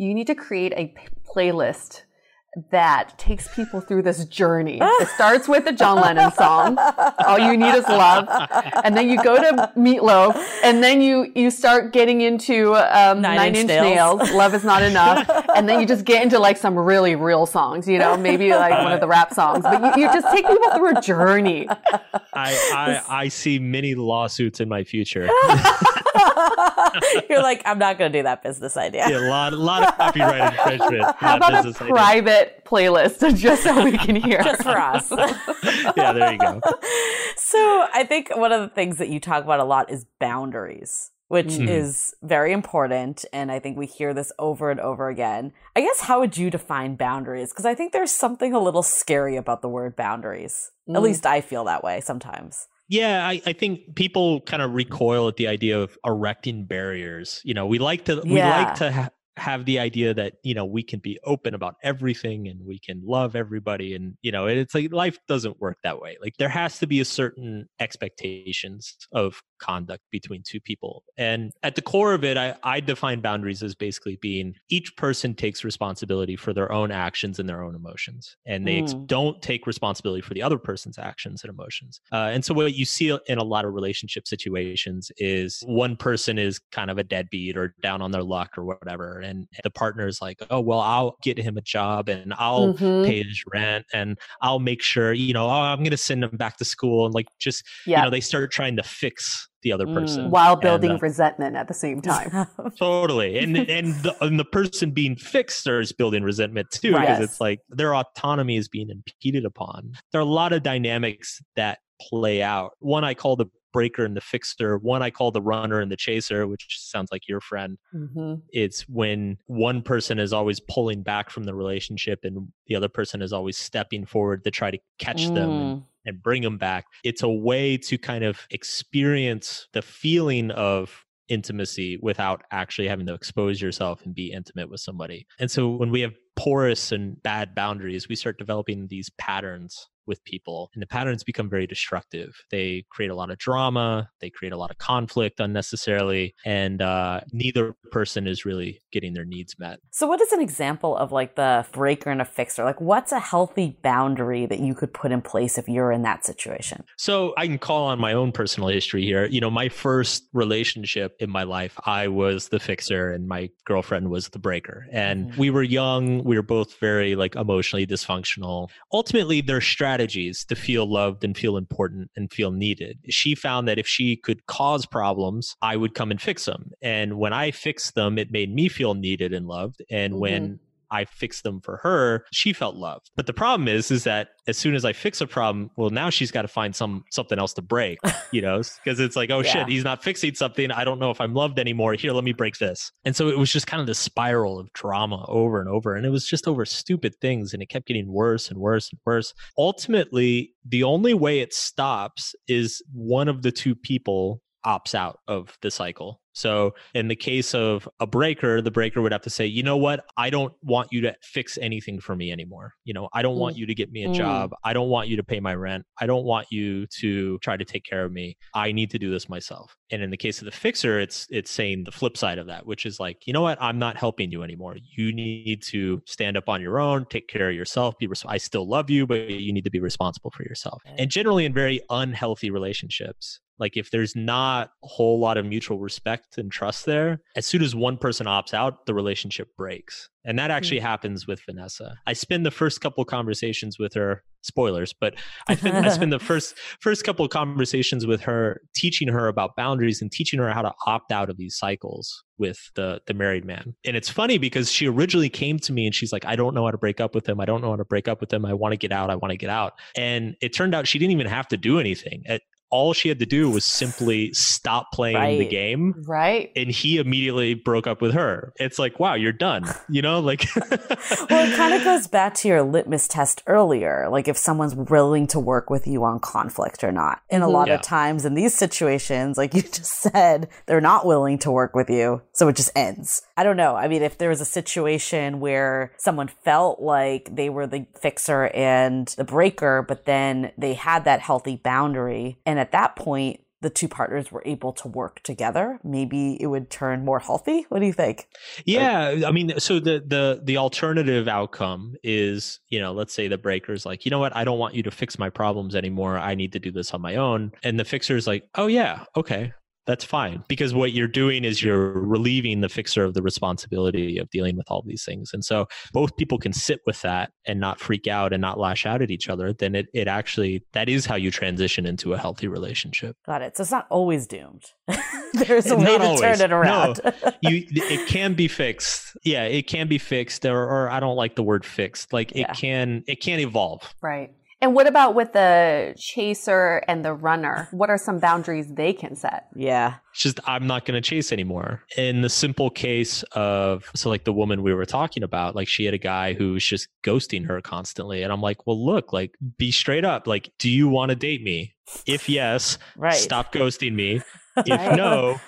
You need to create a p- playlist that takes people through this journey. [laughs] it starts with the John Lennon song, "All You Need Is Love," and then you go to Meatloaf, and then you you start getting into um, Nine Nine, Inch Inch, Nails. Nails. "Love Is Not Enough," [laughs] and then you just get into like some really real songs. You know, maybe like one of the rap songs, but you, you just take people through a journey. I, I I see many lawsuits in my future. [laughs] [laughs] You're like, I'm not gonna do that business idea. Yeah, a lot, a lot of copyright infringement. [laughs] How about a business idea. private playlist [laughs] just so we can hear? Just for us. Yeah, there you go. so I think one of the things that you talk about a lot is boundaries, which Mhm. is very important. And I think we hear this over and over again. I guess how would you define boundaries? Because I think there's something a little scary about the word boundaries. At Mm. least I feel that way sometimes. Yeah, I, I think people kind of recoil at the idea of erecting barriers. You know, we like to we Yeah. like to ha- have the idea that you know we can be open about everything and we can love everybody, and you know, it's like life doesn't work that way. Like there has to be a certain expectations of conduct between two people, and at the core of it, I, I define boundaries as basically being each person takes responsibility for their own actions and their own emotions, and they ex- Mm. don't take responsibility for the other person's actions and emotions. Uh, and so what you see in a lot of relationship situations is one person is kind of a deadbeat or down on their luck or whatever, and the partner's like, "Oh well, I'll get him a job and I'll Mhm. pay his rent and I'll make sure, you know, oh, I'm going to send him back to school and like just, Yeah. you know, they start trying to fix the other Mm. person while And, building uh, resentment at the same time. [laughs] Totally, and and the, and the person being fixed is building resentment too because Right. it's like their autonomy is being impeded upon. There are a lot of dynamics that play out. One I call the breaker and the fixer. One I call the runner and the chaser, which sounds like your friend. hmm It's when one person is always pulling back from the relationship and the other person is always stepping forward to try to catch them and Mm. and bring them back. It's a way to kind of experience the feeling of intimacy without actually having to expose yourself and be intimate with somebody. And so when we have porous and bad boundaries, we start developing these patterns with people and the patterns become very destructive. They create a lot of drama, they create a lot of conflict unnecessarily, and uh, neither person is really getting their needs met. So, what is an example of like the breaker and a fixer? Like, what's a healthy boundary that you could put in place if you're in that situation? So I can call on my own personal history here. You know, my first relationship in my life, I was the fixer and my girlfriend was the breaker. And Mhm. we were young. We were both very like emotionally dysfunctional. Ultimately, their strategies to feel loved and feel important and feel needed. She found that if she could cause problems, I would come and fix them. And when I fixed them, it made me feel needed and loved. And when mm-hmm. I fixed them for her, she felt loved. But the problem is, is that as soon as I fix a problem, well, now she's got to find some something else to break, [laughs] you know, because it's like, oh Yeah. shit, he's not fixing something. I don't know if I'm loved anymore. Here, let me break this. And so it was just kind of this spiral of drama over and over, and it was just over stupid things, and it kept getting worse and worse and worse. Ultimately, the only way it stops is one of the two people opts out of the cycle So, in the case of a breaker, the breaker would have to say, you know what? I don't want you to fix anything for me anymore. You know, I don't want you to get me a Mm. job. I don't want you to pay my rent. I don't want you to try to take care of me. I need to do this myself. And in the case of the fixer, it's it's saying the flip side of that, which is like, you know what? I'm not helping you anymore. You need to stand up on your own, take care of yourself. Be res- I still love you, but you need to be responsible for yourself. And generally, in very unhealthy relationships, like if there's not a whole lot of mutual respect and trust there, as soon as one person opts out, the relationship breaks. And that hmm. actually happens with Vanessa. I spend the first couple conversations with her, spoilers, but I, fin- I spend [laughs] the first first couple of conversations with her teaching her about boundaries and teaching her how to opt out of these cycles with the the married man. And it's funny because she originally came to me and she's like, I don't know how to break up with him. I don't know how to break up with him. I want to get out. I want to get out. And it turned out she didn't even have to do anything. It- all she had to do was simply stop playing the game Right. and he immediately broke up with her. It's like, wow, you're done. You know, like [laughs] well, it kind of goes back to your litmus test earlier, like if someone's willing to work with you on conflict or not. And a Mhm. lot Yeah. of times in these situations, like you just said, they're not willing to work with you, so it just ends. I don't know. I mean, if there was a situation where someone felt like they were the fixer and the breaker, but then they had that healthy boundary, and at that point, the two partners were able to work together, maybe it would turn more healthy. What do you think? Yeah, I mean, so the the the alternative outcome is, you know, let's say the breaker's like, you know what, I don't want you to fix my problems anymore. I need to do this on my own. And the fixer's like, oh yeah, okay, that's fine. Because what you're doing is you're relieving the fixer of the responsibility of dealing with all these things. And so both people can sit with that and not freak out and not lash out at each other, then it, it actually that is how you transition into a healthy relationship. Got it. So it's not always doomed. [laughs] There's a way to always. turn it around. no, you it can be fixed yeah it can be fixed or, or i don't like the word fixed like it Yeah. can it can evolve Right. And what about with the chaser and the runner? What are some boundaries they can set? yeah. it's just i'm not going to chase anymore in the simple case of so like the woman we were talking about like she had a guy who was just ghosting her constantly and i'm like well look like be straight up like do you want to date me if yes Right. stop ghosting me if no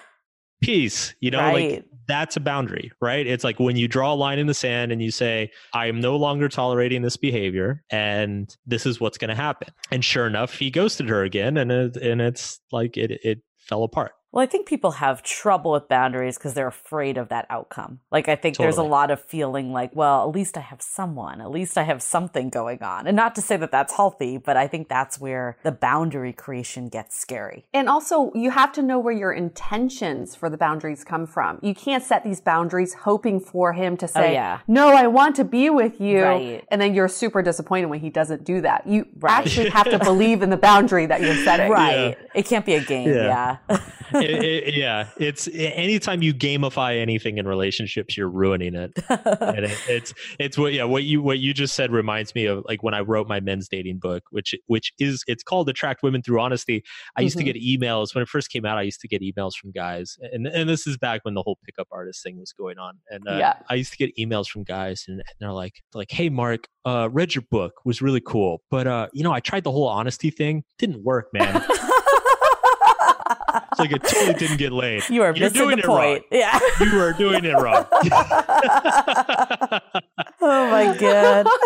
peace you know like Right. That's a boundary right? It's like when you draw a line in the sand and you say i am no longer tolerating this behavior and this is what's going to happen. And sure enough he ghosted her again and it, and it's like it it fell apart Well, I think people have trouble with boundaries because they're afraid of that outcome. Like, I think there's a lot of feeling like, well, at least I have someone, at least I have something going on. And not to say that that's healthy, but I think that's where the boundary creation gets scary. And also, you have to know where your intentions for the boundaries come from. You can't set these boundaries hoping for him to oh, say, Oh, yeah. No, I want to be with you. Right. And then you're super disappointed when he doesn't do that. You Right. actually have to [laughs] believe in the boundary that you're setting. Right. It can't be a game. Yeah. Yeah. [laughs] it, it- yeah it's anytime you gamify anything in relationships you're ruining it and it, it's it's what yeah what you what you just said reminds me of like when i wrote my men's dating book which which is it's called attract women through honesty i used Mhm. to get emails when it first came out i used to get emails from guys and and this is back when the whole pickup artist thing was going on and uh, Yeah. i used to get emails from guys and, and they're like like hey mark uh read your book was really cool but uh you know i tried the whole honesty thing didn't work man [laughs] it's like it totally didn't get laid you are You're missing doing the it wrong. point. Yeah. you are doing it wrong [laughs] oh my god. [laughs]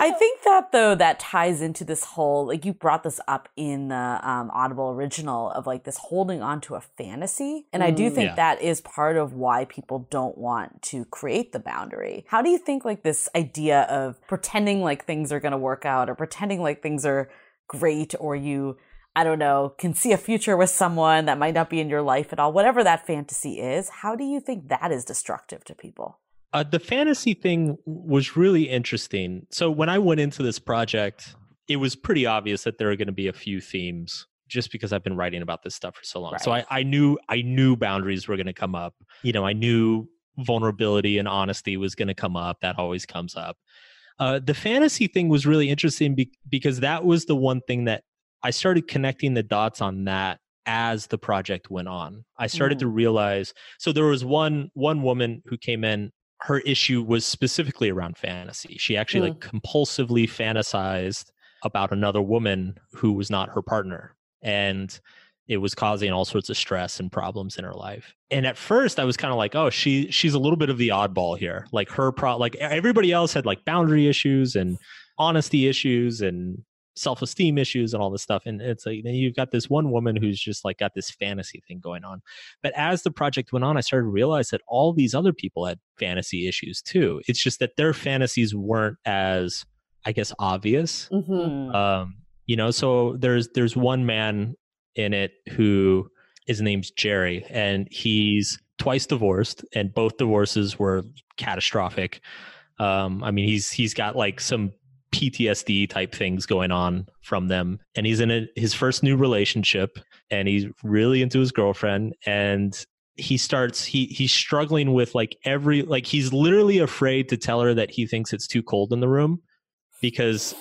I think that though that ties into this whole like you brought this up in the um, Audible original of like this holding on to a fantasy, and I do Mm. think Yeah. that is part of why people don't want to create the boundary. How do you think like this idea of pretending like things are going to work out or pretending like things are great or you I don't know, can see a future with someone that might not be in your life at all, whatever that fantasy is, how do you think that is destructive to people? Uh, the fantasy thing was really interesting. So when I went into this project, it was pretty obvious that there are going to be a few themes just because I've been writing about this stuff for so long. So I, I knew I knew boundaries were going to come up. You know, I knew vulnerability and honesty was going to come up. That always comes up. Uh, the fantasy thing was really interesting be- because that was the one thing that I started connecting the dots on that as the project went on. I started to realize so there was one one woman who came in her issue was specifically around fantasy. She actually like compulsively fantasized about another woman who was not her partner. And it was causing all sorts of stress and problems in her life. And at first I was kind of like, oh, she she's a little bit of the oddball here. Like her pro like everybody else had like boundary issues and honesty issues and self-esteem issues and all this stuff and it's like you've got this one woman who's just like got this fantasy thing going on. But as the project went on i started to realize that all these other people had fantasy issues too. It's just that their fantasies weren't as i guess obvious. Mm-hmm. um you know so there's there's one man in it who his name's jerry and he's twice divorced and both divorces were catastrophic. Um i mean he's he's got like some PTSD type things going on from them. And he's in a, his first new relationship and he's really into his girlfriend and he starts he he's struggling with like every like he's literally afraid to tell her that he thinks it's too cold in the room because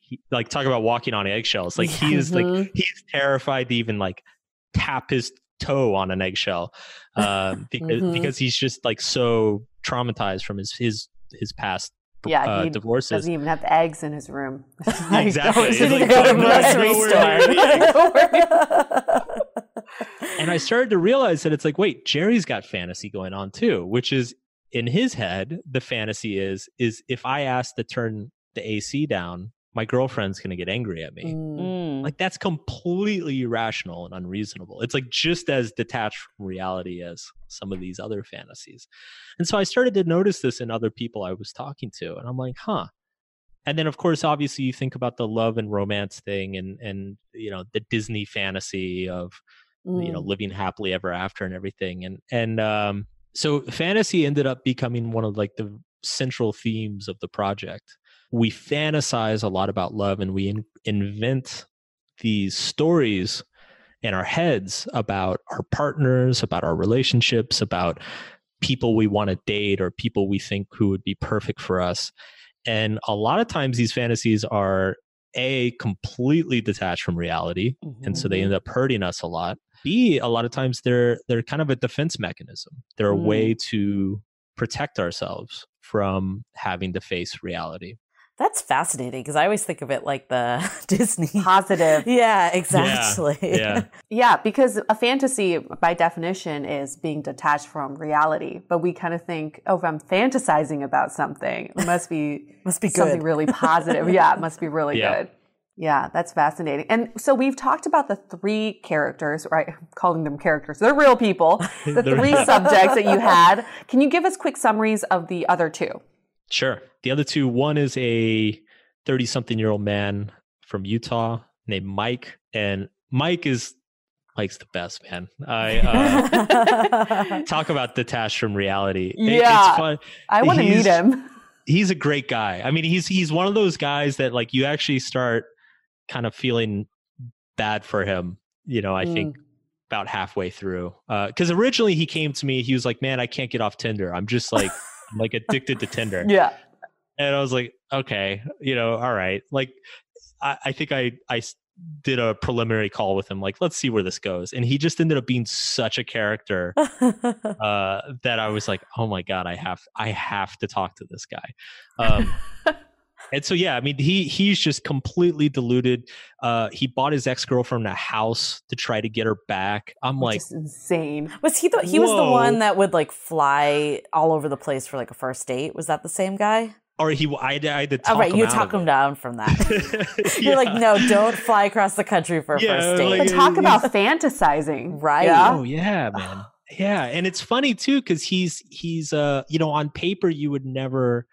he, like talk about walking on eggshells like he's Mhm. like he's terrified to even like tap his toe on an eggshell [laughs] uh, because Mhm. because he's just like so traumatized from his his his past Yeah, uh, he divorces doesn't even have eggs in his room. [laughs] [laughs] Exactly. It's It's like, [laughs] like, go to no, the no, grocery store. and I started to realize that it's like, wait, Jerry's got fantasy going on too, which is in his head, the fantasy is is if I ask to turn the AC down, my girlfriend's gonna get angry at me. Mm. Like that's completely irrational and unreasonable. It's like just as detached from reality as some of these other fantasies. And so I started to notice this in other people I was talking to, and I'm like, huh. And then of course, obviously you think about the love and romance thing and and you know, the Disney fantasy of you know, Mm. living happily ever after and everything. And and um so fantasy ended up becoming one of like the central themes of the project. We fantasize a lot about love and we in- invent these stories in our heads about our partners, about our relationships, about people we want to date or people we think who would be perfect for us. And a lot of times these fantasies are a completely detached from reality and so they end up hurting us a lot. B a lot of times they're they're kind of a defense mechanism. They're a Mm. way to protect ourselves from having to face reality. That's fascinating because I always think of it like the [laughs] Disney. Positive. [laughs] Yeah, exactly. Yeah. Yeah, because a fantasy, by definition, is being detached from reality. But we kind of think, oh, if I'm fantasizing about something, it must be [laughs] Must be something really positive. yeah, it must be really Yeah. good. Yeah, that's fascinating. And so we've talked about the three characters, right? I'm calling them characters. They're real people. The three subjects that you had. Can you give us quick summaries of the other two? Sure. The other two, one is a 30 something year old man from Utah named Mike. And Mike is Mike's the best, man. I uh, talk [laughs] about detached from reality. It- Yeah. it's fun. I want to meet him. He's a great guy. I mean, he's he's one of those guys that like you actually start kind of feeling bad for him. You know, I think about halfway through. Because originally he came to me, he was like, "Man, I can't get off Tinder. I'm just like, I'm like addicted to Tinder." Yeah. and I was like, okay, you know, all right. Like, I, I think I I did a preliminary call with him, like, let's see where this goes. And he just ended up being such a character [laughs] uh, that I was like, oh my god, I have I have to talk to this guy. Um, [laughs] and so yeah, I mean, he he's just completely deluded. Uh, he bought his ex girlfriend a house to try to get her back. I'm like, Just insane. Was he the he was the one that would like fly all over the place for like a first date? Was that the same guy? or he I, had- I had to talk Oh right, him you out talk him it. down from that. [laughs] [laughs] You're Yeah. like, no, don't fly across the country for a Yeah, first date. like, But talk he's- about fantasizing. Right. Yeah. Oh yeah, man. [sighs] Yeah, and it's funny too because he's he's uh you know on paper you would never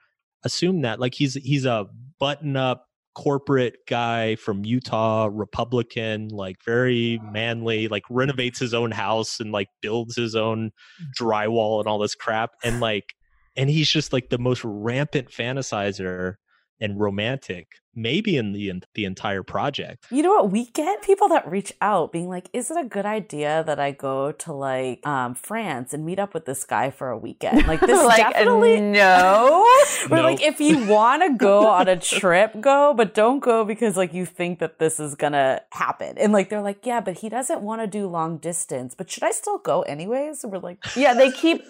assume that like he's he's a button up corporate guy from Utah, Republican, like very manly, like renovates his own house and like builds his own mm. drywall and all this crap, and like and he's just like the most rampant fantasizer and romantic, maybe in the the entire project. You know what? We get people that reach out being like, is it a good idea that I go to like um, France and meet up with this guy for a weekend? Like [laughs] this like, definitely no. [laughs] We're No. like, if you want to [laughs] go on a trip, go, but don't go because like you think that this is gonna happen. And like they're like, yeah, but he doesn't want to do long distance. But should I still go anyways? And we're like, Yeah, they keep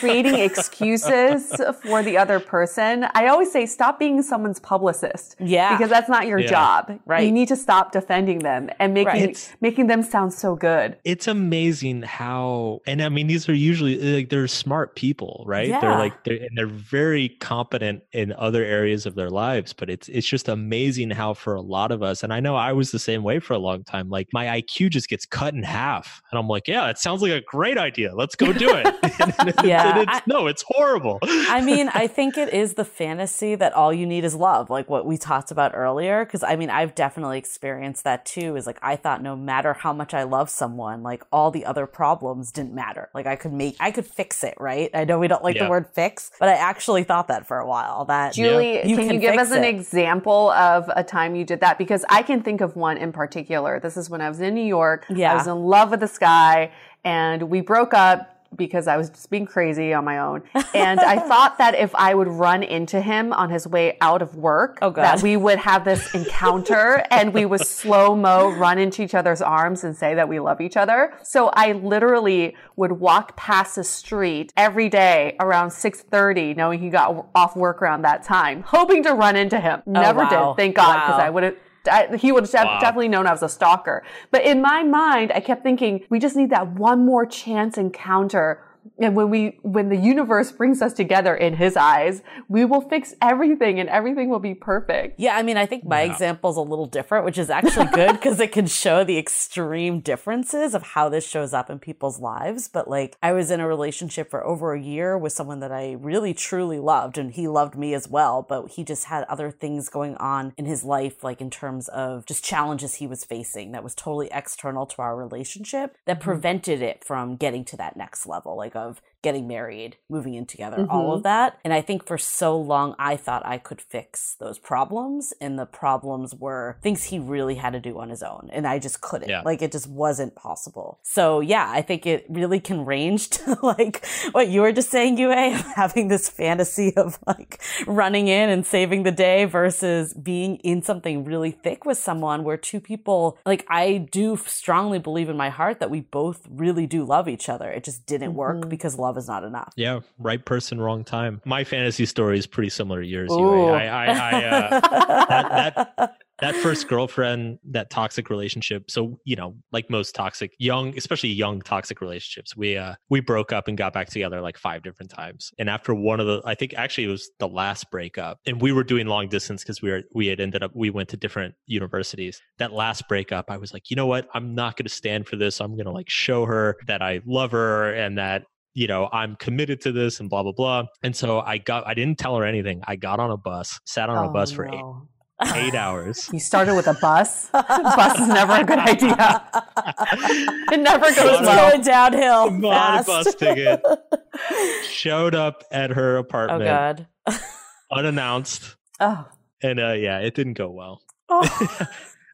creating excuses for the other person. I always say, stop being someone's publicist. yeah, Because that's not your Yeah. job. Right. You need to stop defending them and making Right. making them sound so good. it's amazing how and i mean these are usually like they're smart people right Yeah. they're like they're, and they're very competent in other areas of their lives but it's it's just amazing how for a lot of us and i know i was the same way for a long time like my iq just gets cut in half and i'm like yeah it sounds like a great idea let's go do it [laughs] And [laughs] it's- Yeah, and it's, no it's horrible I mean, I think it is the fantasy that all you need is love, like what we talked about earlier. Cause I mean, I've definitely experienced that too. Is like, I thought no matter how much I love someone, like all the other problems didn't matter. Like I could make, I could fix it, right? I know we don't like Yeah. the word fix, but I actually thought that for a while that Julie, You can, can you give fix us an it. example of a time you did that? Because I can think of one in particular. This is when I was in New York. Yeah. I was in love with this guy and we broke up because I was just being crazy on my own. [laughs] And I thought that if I would run into him on his way out of work, Oh, that we would have this [laughs] encounter and we would slow mo run into each other's arms and say that we love each other. So I literally would walk past the street every day around 6:30 knowing he got off work around that time, hoping to run into him. Oh, Never Oh, wow. did, thank God, because Wow. I would have I, he would have Wow. definitely known I was a stalker. But in my mind, I kept thinking, we just need that one more chance encounter. And when we, when the universe brings us together in his eyes, we will fix everything and everything will be perfect. Yeah, I mean, I think my Yeah. example is a little different, which is actually good [laughs] because it can show the extreme differences of how this shows up in people's lives. But like, I was in a relationship for over a year with someone that I really truly loved, and he loved me as well. But he just had other things going on in his life, like in terms of just challenges he was facing that was totally external to our relationship that mm-hmm. prevented it from getting to that next level, like of getting married, moving in together, all of mm-hmm. that. And I think for so long, I thought I could fix those problems. And the problems were things he really had to do on his own. And I just couldn't. Yeah. Like it just wasn't possible. So yeah, I think it really can range [laughs] to like what you were just saying, Yue, of having this fantasy of like running in and saving the day versus being in something really thick with someone where two people, like I do strongly believe in my heart that we both really do love each other. It just didn't work mm-hmm. because love is not enough. yeah right person wrong time my fantasy story is pretty similar to yours i i, I uh, [laughs] that, that that first girlfriend, that toxic relationship. So, you know, like most toxic young, especially young toxic relationships, we uh we broke up and got back together like five different times. And after one of the I think actually it was the last breakup. And we were doing long distance because we were we had ended up we went to different universities. That last breakup, I was like, you know what? I'm not gonna stand for this. I'm gonna like show her that I love her and that you know, I'm committed to this and blah blah blah. And so I got I didn't tell her anything. I got on a bus, sat on a Oh, bus for eight no. eight [laughs] hours. You started with a bus. [laughs] bus is never a good idea. [laughs] It never goes a- well. going downhill. Bought a bus ticket. Showed up at her apartment. Oh apartment god. unannounced. Oh, And uh yeah, it didn't go well. Oh.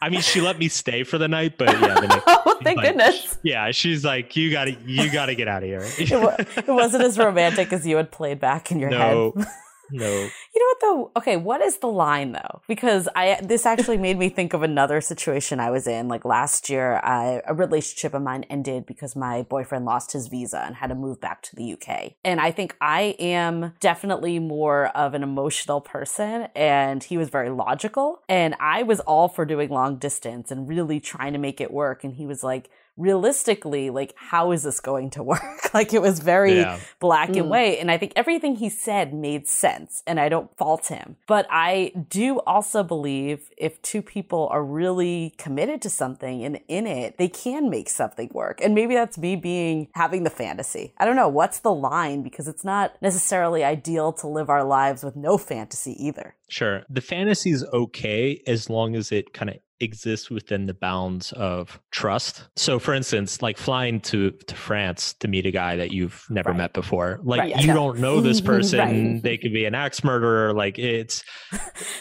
I mean, she let me stay for the night, but yeah, the [laughs] next, oh thank like, goodness. yeah, she's like, you gotta, you gotta get out of here. it, wa- it wasn't as romantic as you had played back in your no, head. [laughs] no. You know what though? Okay, what is the line though? Because I this actually made me think of another situation I was in. Like last year, I, a relationship of mine ended because my boyfriend lost his visa and had to move back to the UK. And I think I am definitely more of an emotional person, and he was very logical. And I was all for doing long distance and really trying to make it work. And he was like, realistically, like, how is this going to work? [laughs] like, it was very Yeah. black Mm. and white. And I think everything he said made sense, and I don't fault him. But I do also believe if two people are really committed to something and in it, they can make something work. And maybe that's me being having the fantasy. I don't know. What's the line? Because it's not necessarily ideal to live our lives with no fantasy either. Sure. The fantasy is okay as long as it kind of exists within the bounds of trust. So for instance, like flying to to France to meet a guy that you've never Right. met before. Like Right, you yeah. don't know this [laughs] person, Right. they could be an axe murderer, like it's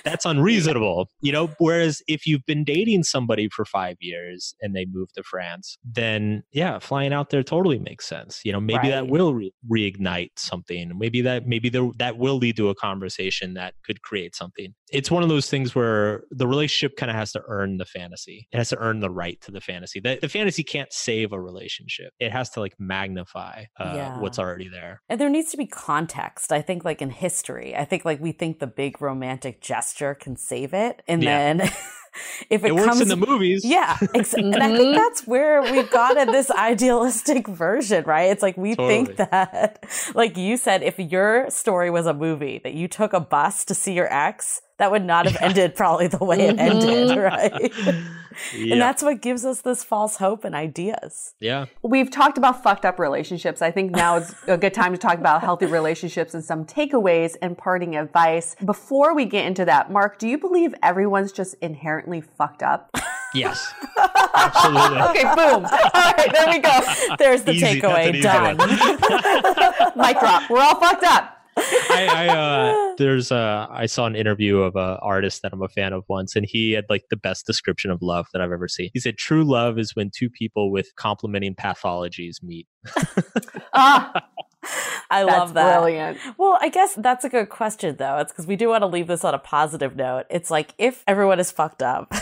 that's [laughs] unreasonable. You know, whereas if you've been dating somebody for 5 years and they move to France, then yeah, flying out there totally makes sense. You know, maybe that will re- reignite something. Maybe that maybe there, that will lead to a conversation that could create something. It's one of those things where the relationship kind of has to earn earn the fantasy. It has to earn the right to the fantasy. The, the fantasy can't save a relationship. It has to like magnify uh, Yeah. what's already there. And there needs to be context. I think, like in history, I think like we think the big romantic gesture can save it, and Yeah. then [laughs] if it, It, works comes in the movies. Yeah, ex- and I think that's where we've gotten this idealistic version, right? It's like we think that, [laughs] like you said, if your story was a movie that you took a bus to see your ex, that would not have ended probably the way it mm-hmm. ended, [laughs] right? Yeah. And that's what gives us this false hope and ideas. yeah. We've talked about fucked up relationships. I think now is a good time to talk about healthy relationships and some takeaways and parting advice. Before we get into that, Mark, do you believe everyone's just inherently fucked up? Yes. Absolutely. Okay, boom. All right, there we go. There's the Easy. Takeaway done. one. [laughs] [laughs] Mic drop. We're all fucked up. I, I uh, there's uh, I saw an interview of an artist that I'm a fan of once, and he had like the best description of love that I've ever seen. He said, "True love is when two people with complementing pathologies meet." Ah, [laughs] I that's love that. brilliant. Well, I guess that's a good question, though. It's because we do want to leave this on a positive note. It's like if everyone is fucked up, [laughs]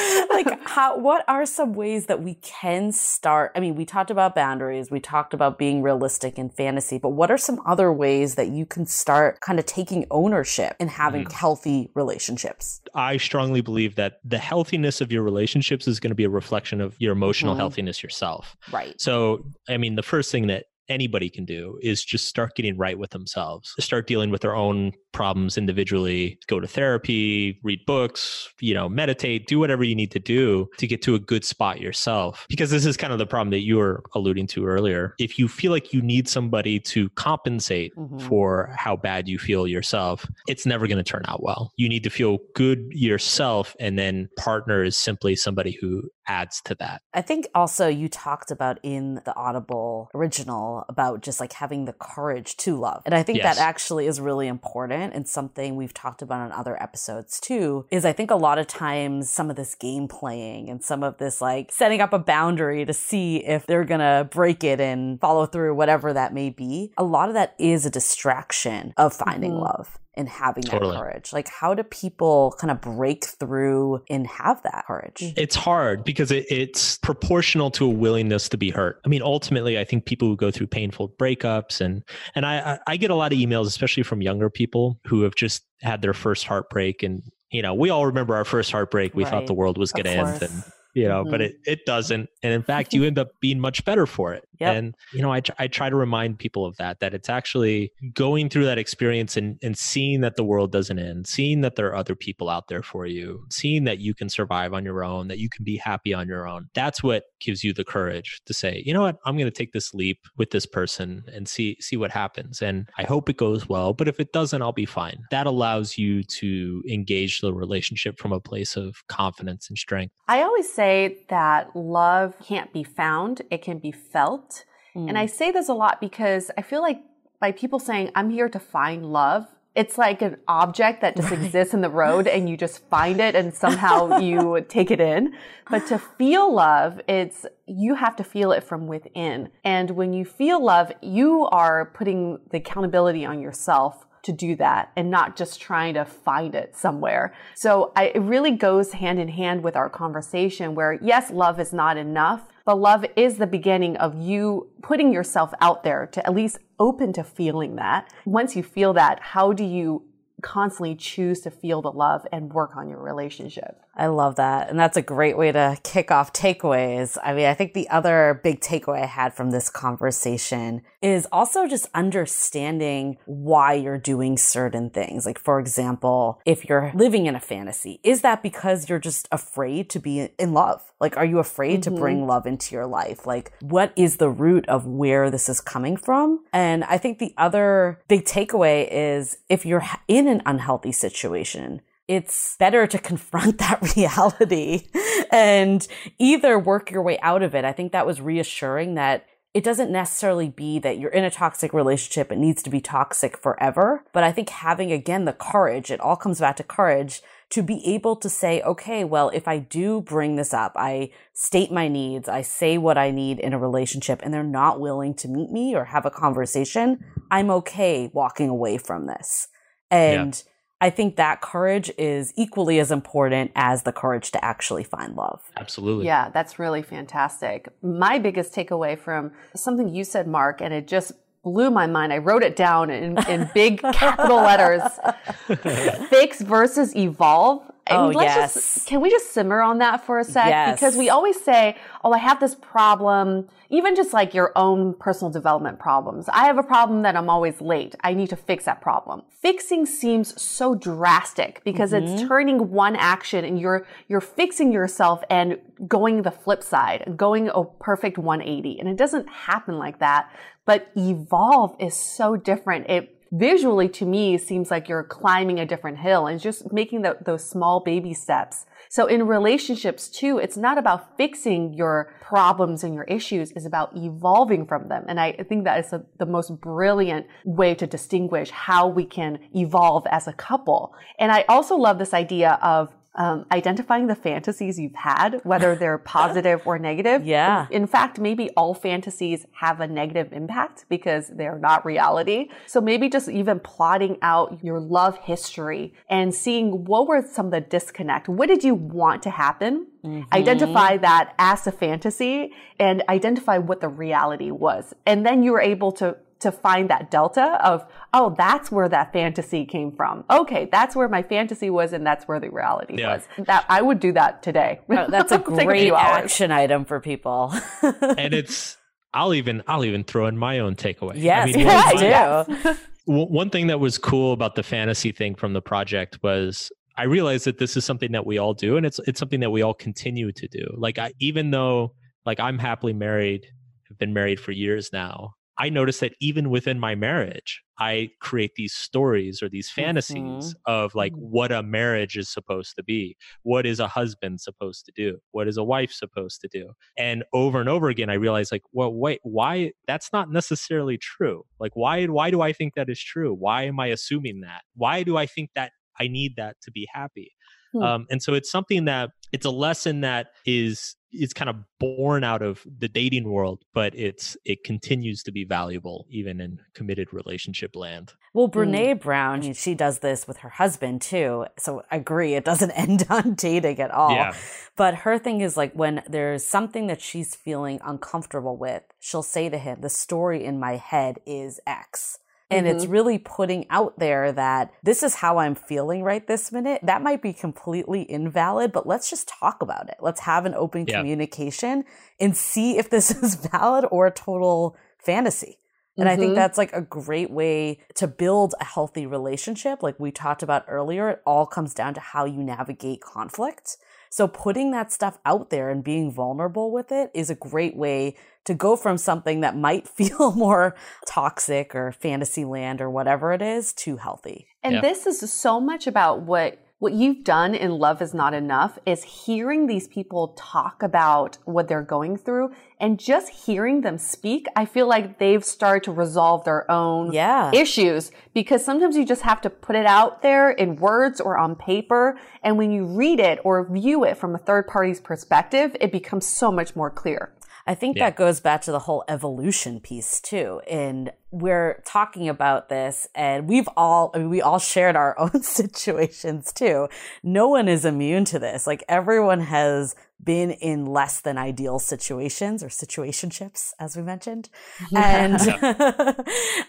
[laughs] like how? What are some ways that we can start? I mean, we talked about boundaries, we talked about being realistic in fantasy, but what are some other ways that you can start kind of taking ownership and having healthy relationships? I strongly believe that the healthiness of your relationships is going to be a reflection of your emotional Mhm. healthiness yourself. Right. So, I mean, the first thing that anybody can do is just start getting right with themselves, start dealing with their own problems individually, go to therapy, read books, you know, meditate, do whatever you need to do to get to a good spot yourself. Because this is kind of the problem that you were alluding to earlier. If you feel like you need somebody to compensate Mhm. for how bad you feel yourself, it's never going to turn out well. You need to feel good yourself, and then partner is simply somebody who adds to that. I think also you talked about in the Audible original about just like having the courage to love. And I think Yes. that actually is really important and something we've talked about on other episodes too. Is I think a lot of times some of this game playing and some of this like setting up a boundary to see if they're going to break it and follow through, whatever that may be, a lot of that is a distraction of finding Mhm. love and having Totally. that courage. Like, how do people kind of break through and have that courage? Mm-hmm. It's hard because it, it's proportional to a willingness to be hurt. I mean, ultimately, I think people who go through painful breakups and and I I- I get a lot of emails, especially from younger people who have just had their first heartbreak, and you know, we all remember our first heartbreak. We thought the world was going to end, and you know, but Mhm. it it doesn't. And in fact, you end up being much better for it. Yep. And you know, I I try to remind people of that that it's actually going through that experience and and seeing that the world doesn't end, seeing that there are other people out there for you, seeing that you can survive on your own, that you can be happy on your own. That's what gives you the courage to say, you know what, I'm going to take this leap with this person and see see what happens. And I hope it goes well, but if it doesn't, I'll be fine. That allows you to engage the relationship from a place of confidence and strength. I always say that love can't be found, it can be felt. And hmm. I say this a lot because I feel like by people saying, I'm here to find love, it's like an object that just exists in the road and you just find it and somehow [laughs] you take it in. But to feel love, it's, you have to feel it from within. And when you feel love, you are putting the accountability on yourself to do that and not just trying to find it somewhere. So I, it really goes hand in hand with our conversation where yes, love is not enough, but love is the beginning of you putting yourself out there to at least open to feeling that. Once you feel that, how do you constantly choose to feel the love and work on your relationship? I love that. And that's a great way to kick off takeaways. I mean, I think the other big takeaway I had from this conversation is also just understanding why you're doing certain things. Like, for example, if you're living in a fantasy, is that because you're just afraid to be in love? Like, are you afraid to mm-hmm. bring love into your life? Like, what is the root of where this is coming from? And I think the other big takeaway is if you're in an unhealthy situation, it's better to [laughs] confront that reality and either work your way out of it. I think that was reassuring that it doesn't necessarily be that you're in a toxic relationship. It needs to be toxic forever. But I think having again the courage, it all comes back to courage to be able to say, okay, well, if I do bring this up, I state my needs, I say what I need in a relationship and they're not willing to meet me or have a conversation, I'm okay walking away from this. And I think that courage is equally as important as the courage to actually find love. Absolutely. Yeah, that's really fantastic. My biggest takeaway from something you said, Mark, and it just blew my mind. I wrote it down in, in big [laughs] capital letters. [laughs] Fix versus evolve. And Oh, let's yes. Just, can we just simmer on that for a sec? Yes. Because we always say, oh, I have this problem. Even just like your own personal development problems. I have a problem that I'm always late. I need to fix that problem. Fixing seems so drastic because it's mm-hmm. turning one action and you're, you're fixing yourself and going the flip side, going a perfect 180. And it doesn't happen like that. But evolve is so different. It visually to me seems like you're climbing a different hill and just making the, those small baby steps. So in relationships too, it's not about fixing your problems and your issues. It's about evolving from them. And I think that is a, the most brilliant way to distinguish how we can evolve as a couple. And I also love this idea of um, identifying the fantasies you've had, whether they're [laughs] positive or negative. Yeah. In fact, maybe all fantasies have a negative impact because they're not reality. So maybe just even plotting out your love history and seeing what were some of the disconnect. What did you want to happen? Identify that as a fantasy and identify what the reality was. And then you were able to to find that delta of, oh, that's where that fantasy came from. Okay, that's where my fantasy was and that's where the reality Yeah. was. That I would do that today. Oh, that's a [laughs] great few hours. action item for people. [laughs] and it's I'll even I'll even throw in my own takeaway. yes, I mean, yes, one- do. one thing that was cool about the fantasy thing from the project was I realized that this is something that we all do, and it's it's something that we all continue to do. Like I, even though like I'm happily married, have been married for years now. I noticed that even within my marriage, I create these stories or these fantasies of like what a marriage is supposed to be. What is a husband supposed to do? What is a wife supposed to do? And over and over again, I realized like, well, wait, why? That's not necessarily true. Like, why? Why do I think that is true? Why am I assuming that? Why do I think that I need that to be happy? Hmm. Um, and so it's something that it's a lesson that is is kind of born out of the dating world, but it's it continues to be valuable even in committed relationship land. Well, Mm. Brene Brown, she does this with her husband too. So I agree, it doesn't [laughs] end on dating at all. Yeah. But her thing is like when there's something that she's feeling uncomfortable with, she'll say to him, The story in my head is X. And it's Mm-hmm. really putting out there that this is how I'm feeling right this minute. That might be completely invalid, but let's just talk about it. Let's have an open Yeah. communication and see if this [laughs] is valid or a total fantasy. And I think Mhm. that's like a great way to build a healthy relationship. Like we talked about earlier, it all comes down to how you navigate conflict. So putting that stuff out there and being vulnerable with it is a great way to go from something that might [laughs] feel more toxic or fantasy land or whatever it is to healthy. And Yeah. this is so much about what what you've done in Love is Not Enough is hearing these people talk about what they're going through and just hearing them speak. I feel like they've started to resolve their own Yeah. issues because sometimes you just have to put it out there in words or on paper. And when you read it or view it from a third party's perspective, it becomes so much more clear. I think Yeah. that goes back to the whole evolution piece too. And we're talking about this and we've all, I mean, we all shared our [laughs] own [laughs] situations too. No one is immune to this. Like everyone has been in less than ideal situations or situationships, as we mentioned. [laughs] And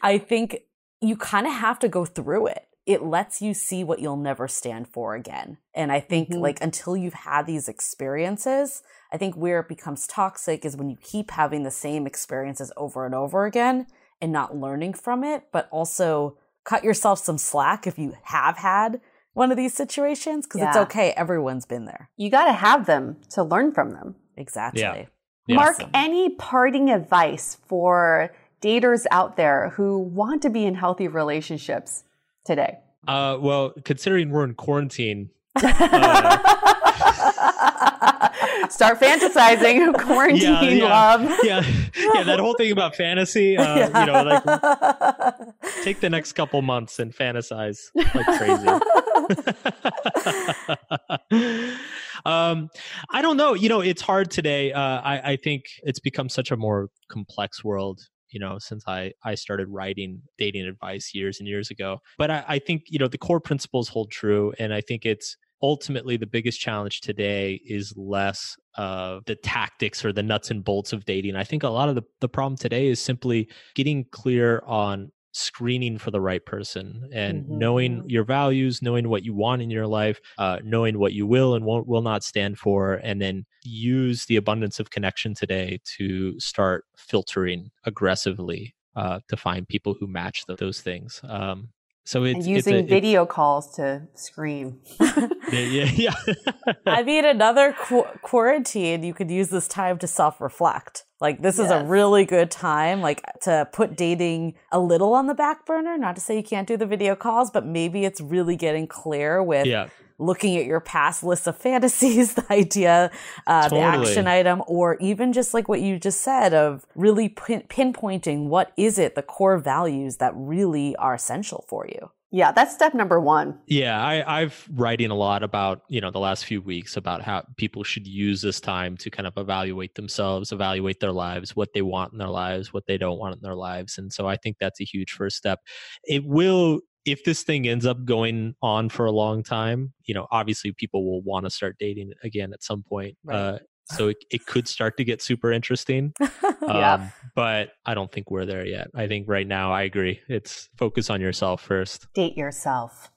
I think you kind of have to go through it. It lets you see what you'll never stand for again. And I think Mhm. like until you've had these experiences, I think where it becomes toxic is when you keep having the same experiences over and over again and not learning from it, but also cut yourself some slack if you have had one of these situations because it's okay. Everyone's been there. You got to have them to learn from them. Exactly. Yeah. Mark, Awesome. any parting advice for daters out there who want to be in healthy relationships today? Uh, well, considering we're in quarantine, [laughs] Start fantasizing [laughs] quarantine yeah. love. [laughs] yeah, yeah, that whole thing about fantasy, uh, you know, like take the next couple months and fantasize like crazy. um, I don't know. You know, it's hard today. Uh, I, I think it's become such a more complex world. You know, since I I started writing dating advice years and years ago. But I, I think you know the core principles hold true, and I think it's ultimately the biggest challenge today is less of the tactics or the nuts and bolts of dating. I think a lot of the, the problem today is simply getting clear on screening for the right person and mm-hmm. knowing your values knowing what you want in your life uh, knowing what you will and won't will not stand for and then use the abundance of connection today to start filtering aggressively uh, to find people who match the, those things um, so it's and using it's a, video it's, calls to scream. [laughs] yeah, yeah. I mean, another qu- quarantine, you could use this time to self reflect. Like, this yes. is a really good time, like, to put dating a little on the back burner. Not to say you can't do the video calls, but maybe it's really getting clear with yeah looking at your past list of fantasies, [laughs] the idea, uh, totally. the action item, or even just like what you just said of really pin- pinpointing what is it, the core values that really are essential for you. Yeah, that's step number one. Yeah, I, I've writing a lot about, you know, the last few weeks about how people should use this time to kind of evaluate themselves, evaluate their lives, what they want in their lives, what they don't want in their lives. And so I think that's a huge first step. It will if this thing ends up going on for a long time, you know, obviously people will want to start dating again at some point. Right. Uh, so it, it could start to get super interesting. [laughs] yeah. Um, but I don't think we're there yet. I think right now, I agree. It's focus on yourself first. Date yourself.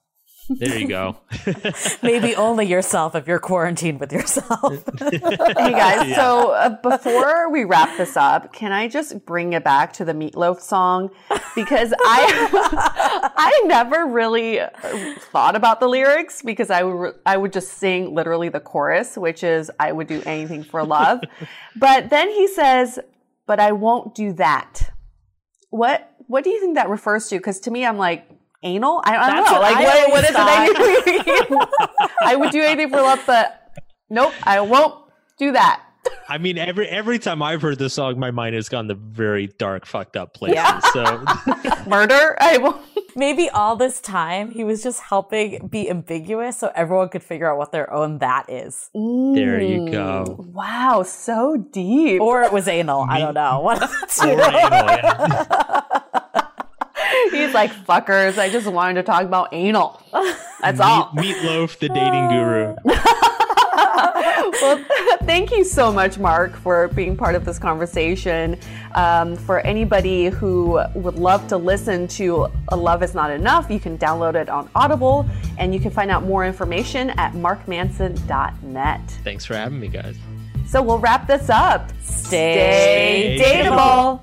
There you go. [laughs] Maybe only yourself if you're quarantined with yourself. [laughs] [laughs] hey guys, yeah. so uh, before we wrap this up, can I just bring it back to the Meatloaf song because I I never really thought about the lyrics because I would I would just sing literally the chorus, which is I would do anything for love. but then he says, "But I won't do that." What what do you think that refers to? Because to me, I'm like anal. I, I don't know. Like, what, what is it that [laughs] I would do anything for love, but nope, I won't do that. I mean, every every time I've heard this song, my mind has gone to very dark, fucked up places. Yeah. So [laughs] murder. I won't. Maybe all this time he was just helping be ambiguous so everyone could figure out what their own that is. There you go. Wow, so deep. Or it was anal. Me- I don't know. [laughs] What? or anal, yeah. He's like, fuckers, I just wanted to talk about anal. That's Meat, all. Meatloaf, the dating guru. well, thank you so much, Mark, for being part of this conversation. Um, for anybody who would love to listen to A Love Is Not Enough, you can download it on Audible and you can find out more information at markmanson.net. Thanks for having me, guys. So we'll wrap this up. Stay, Stay dateable.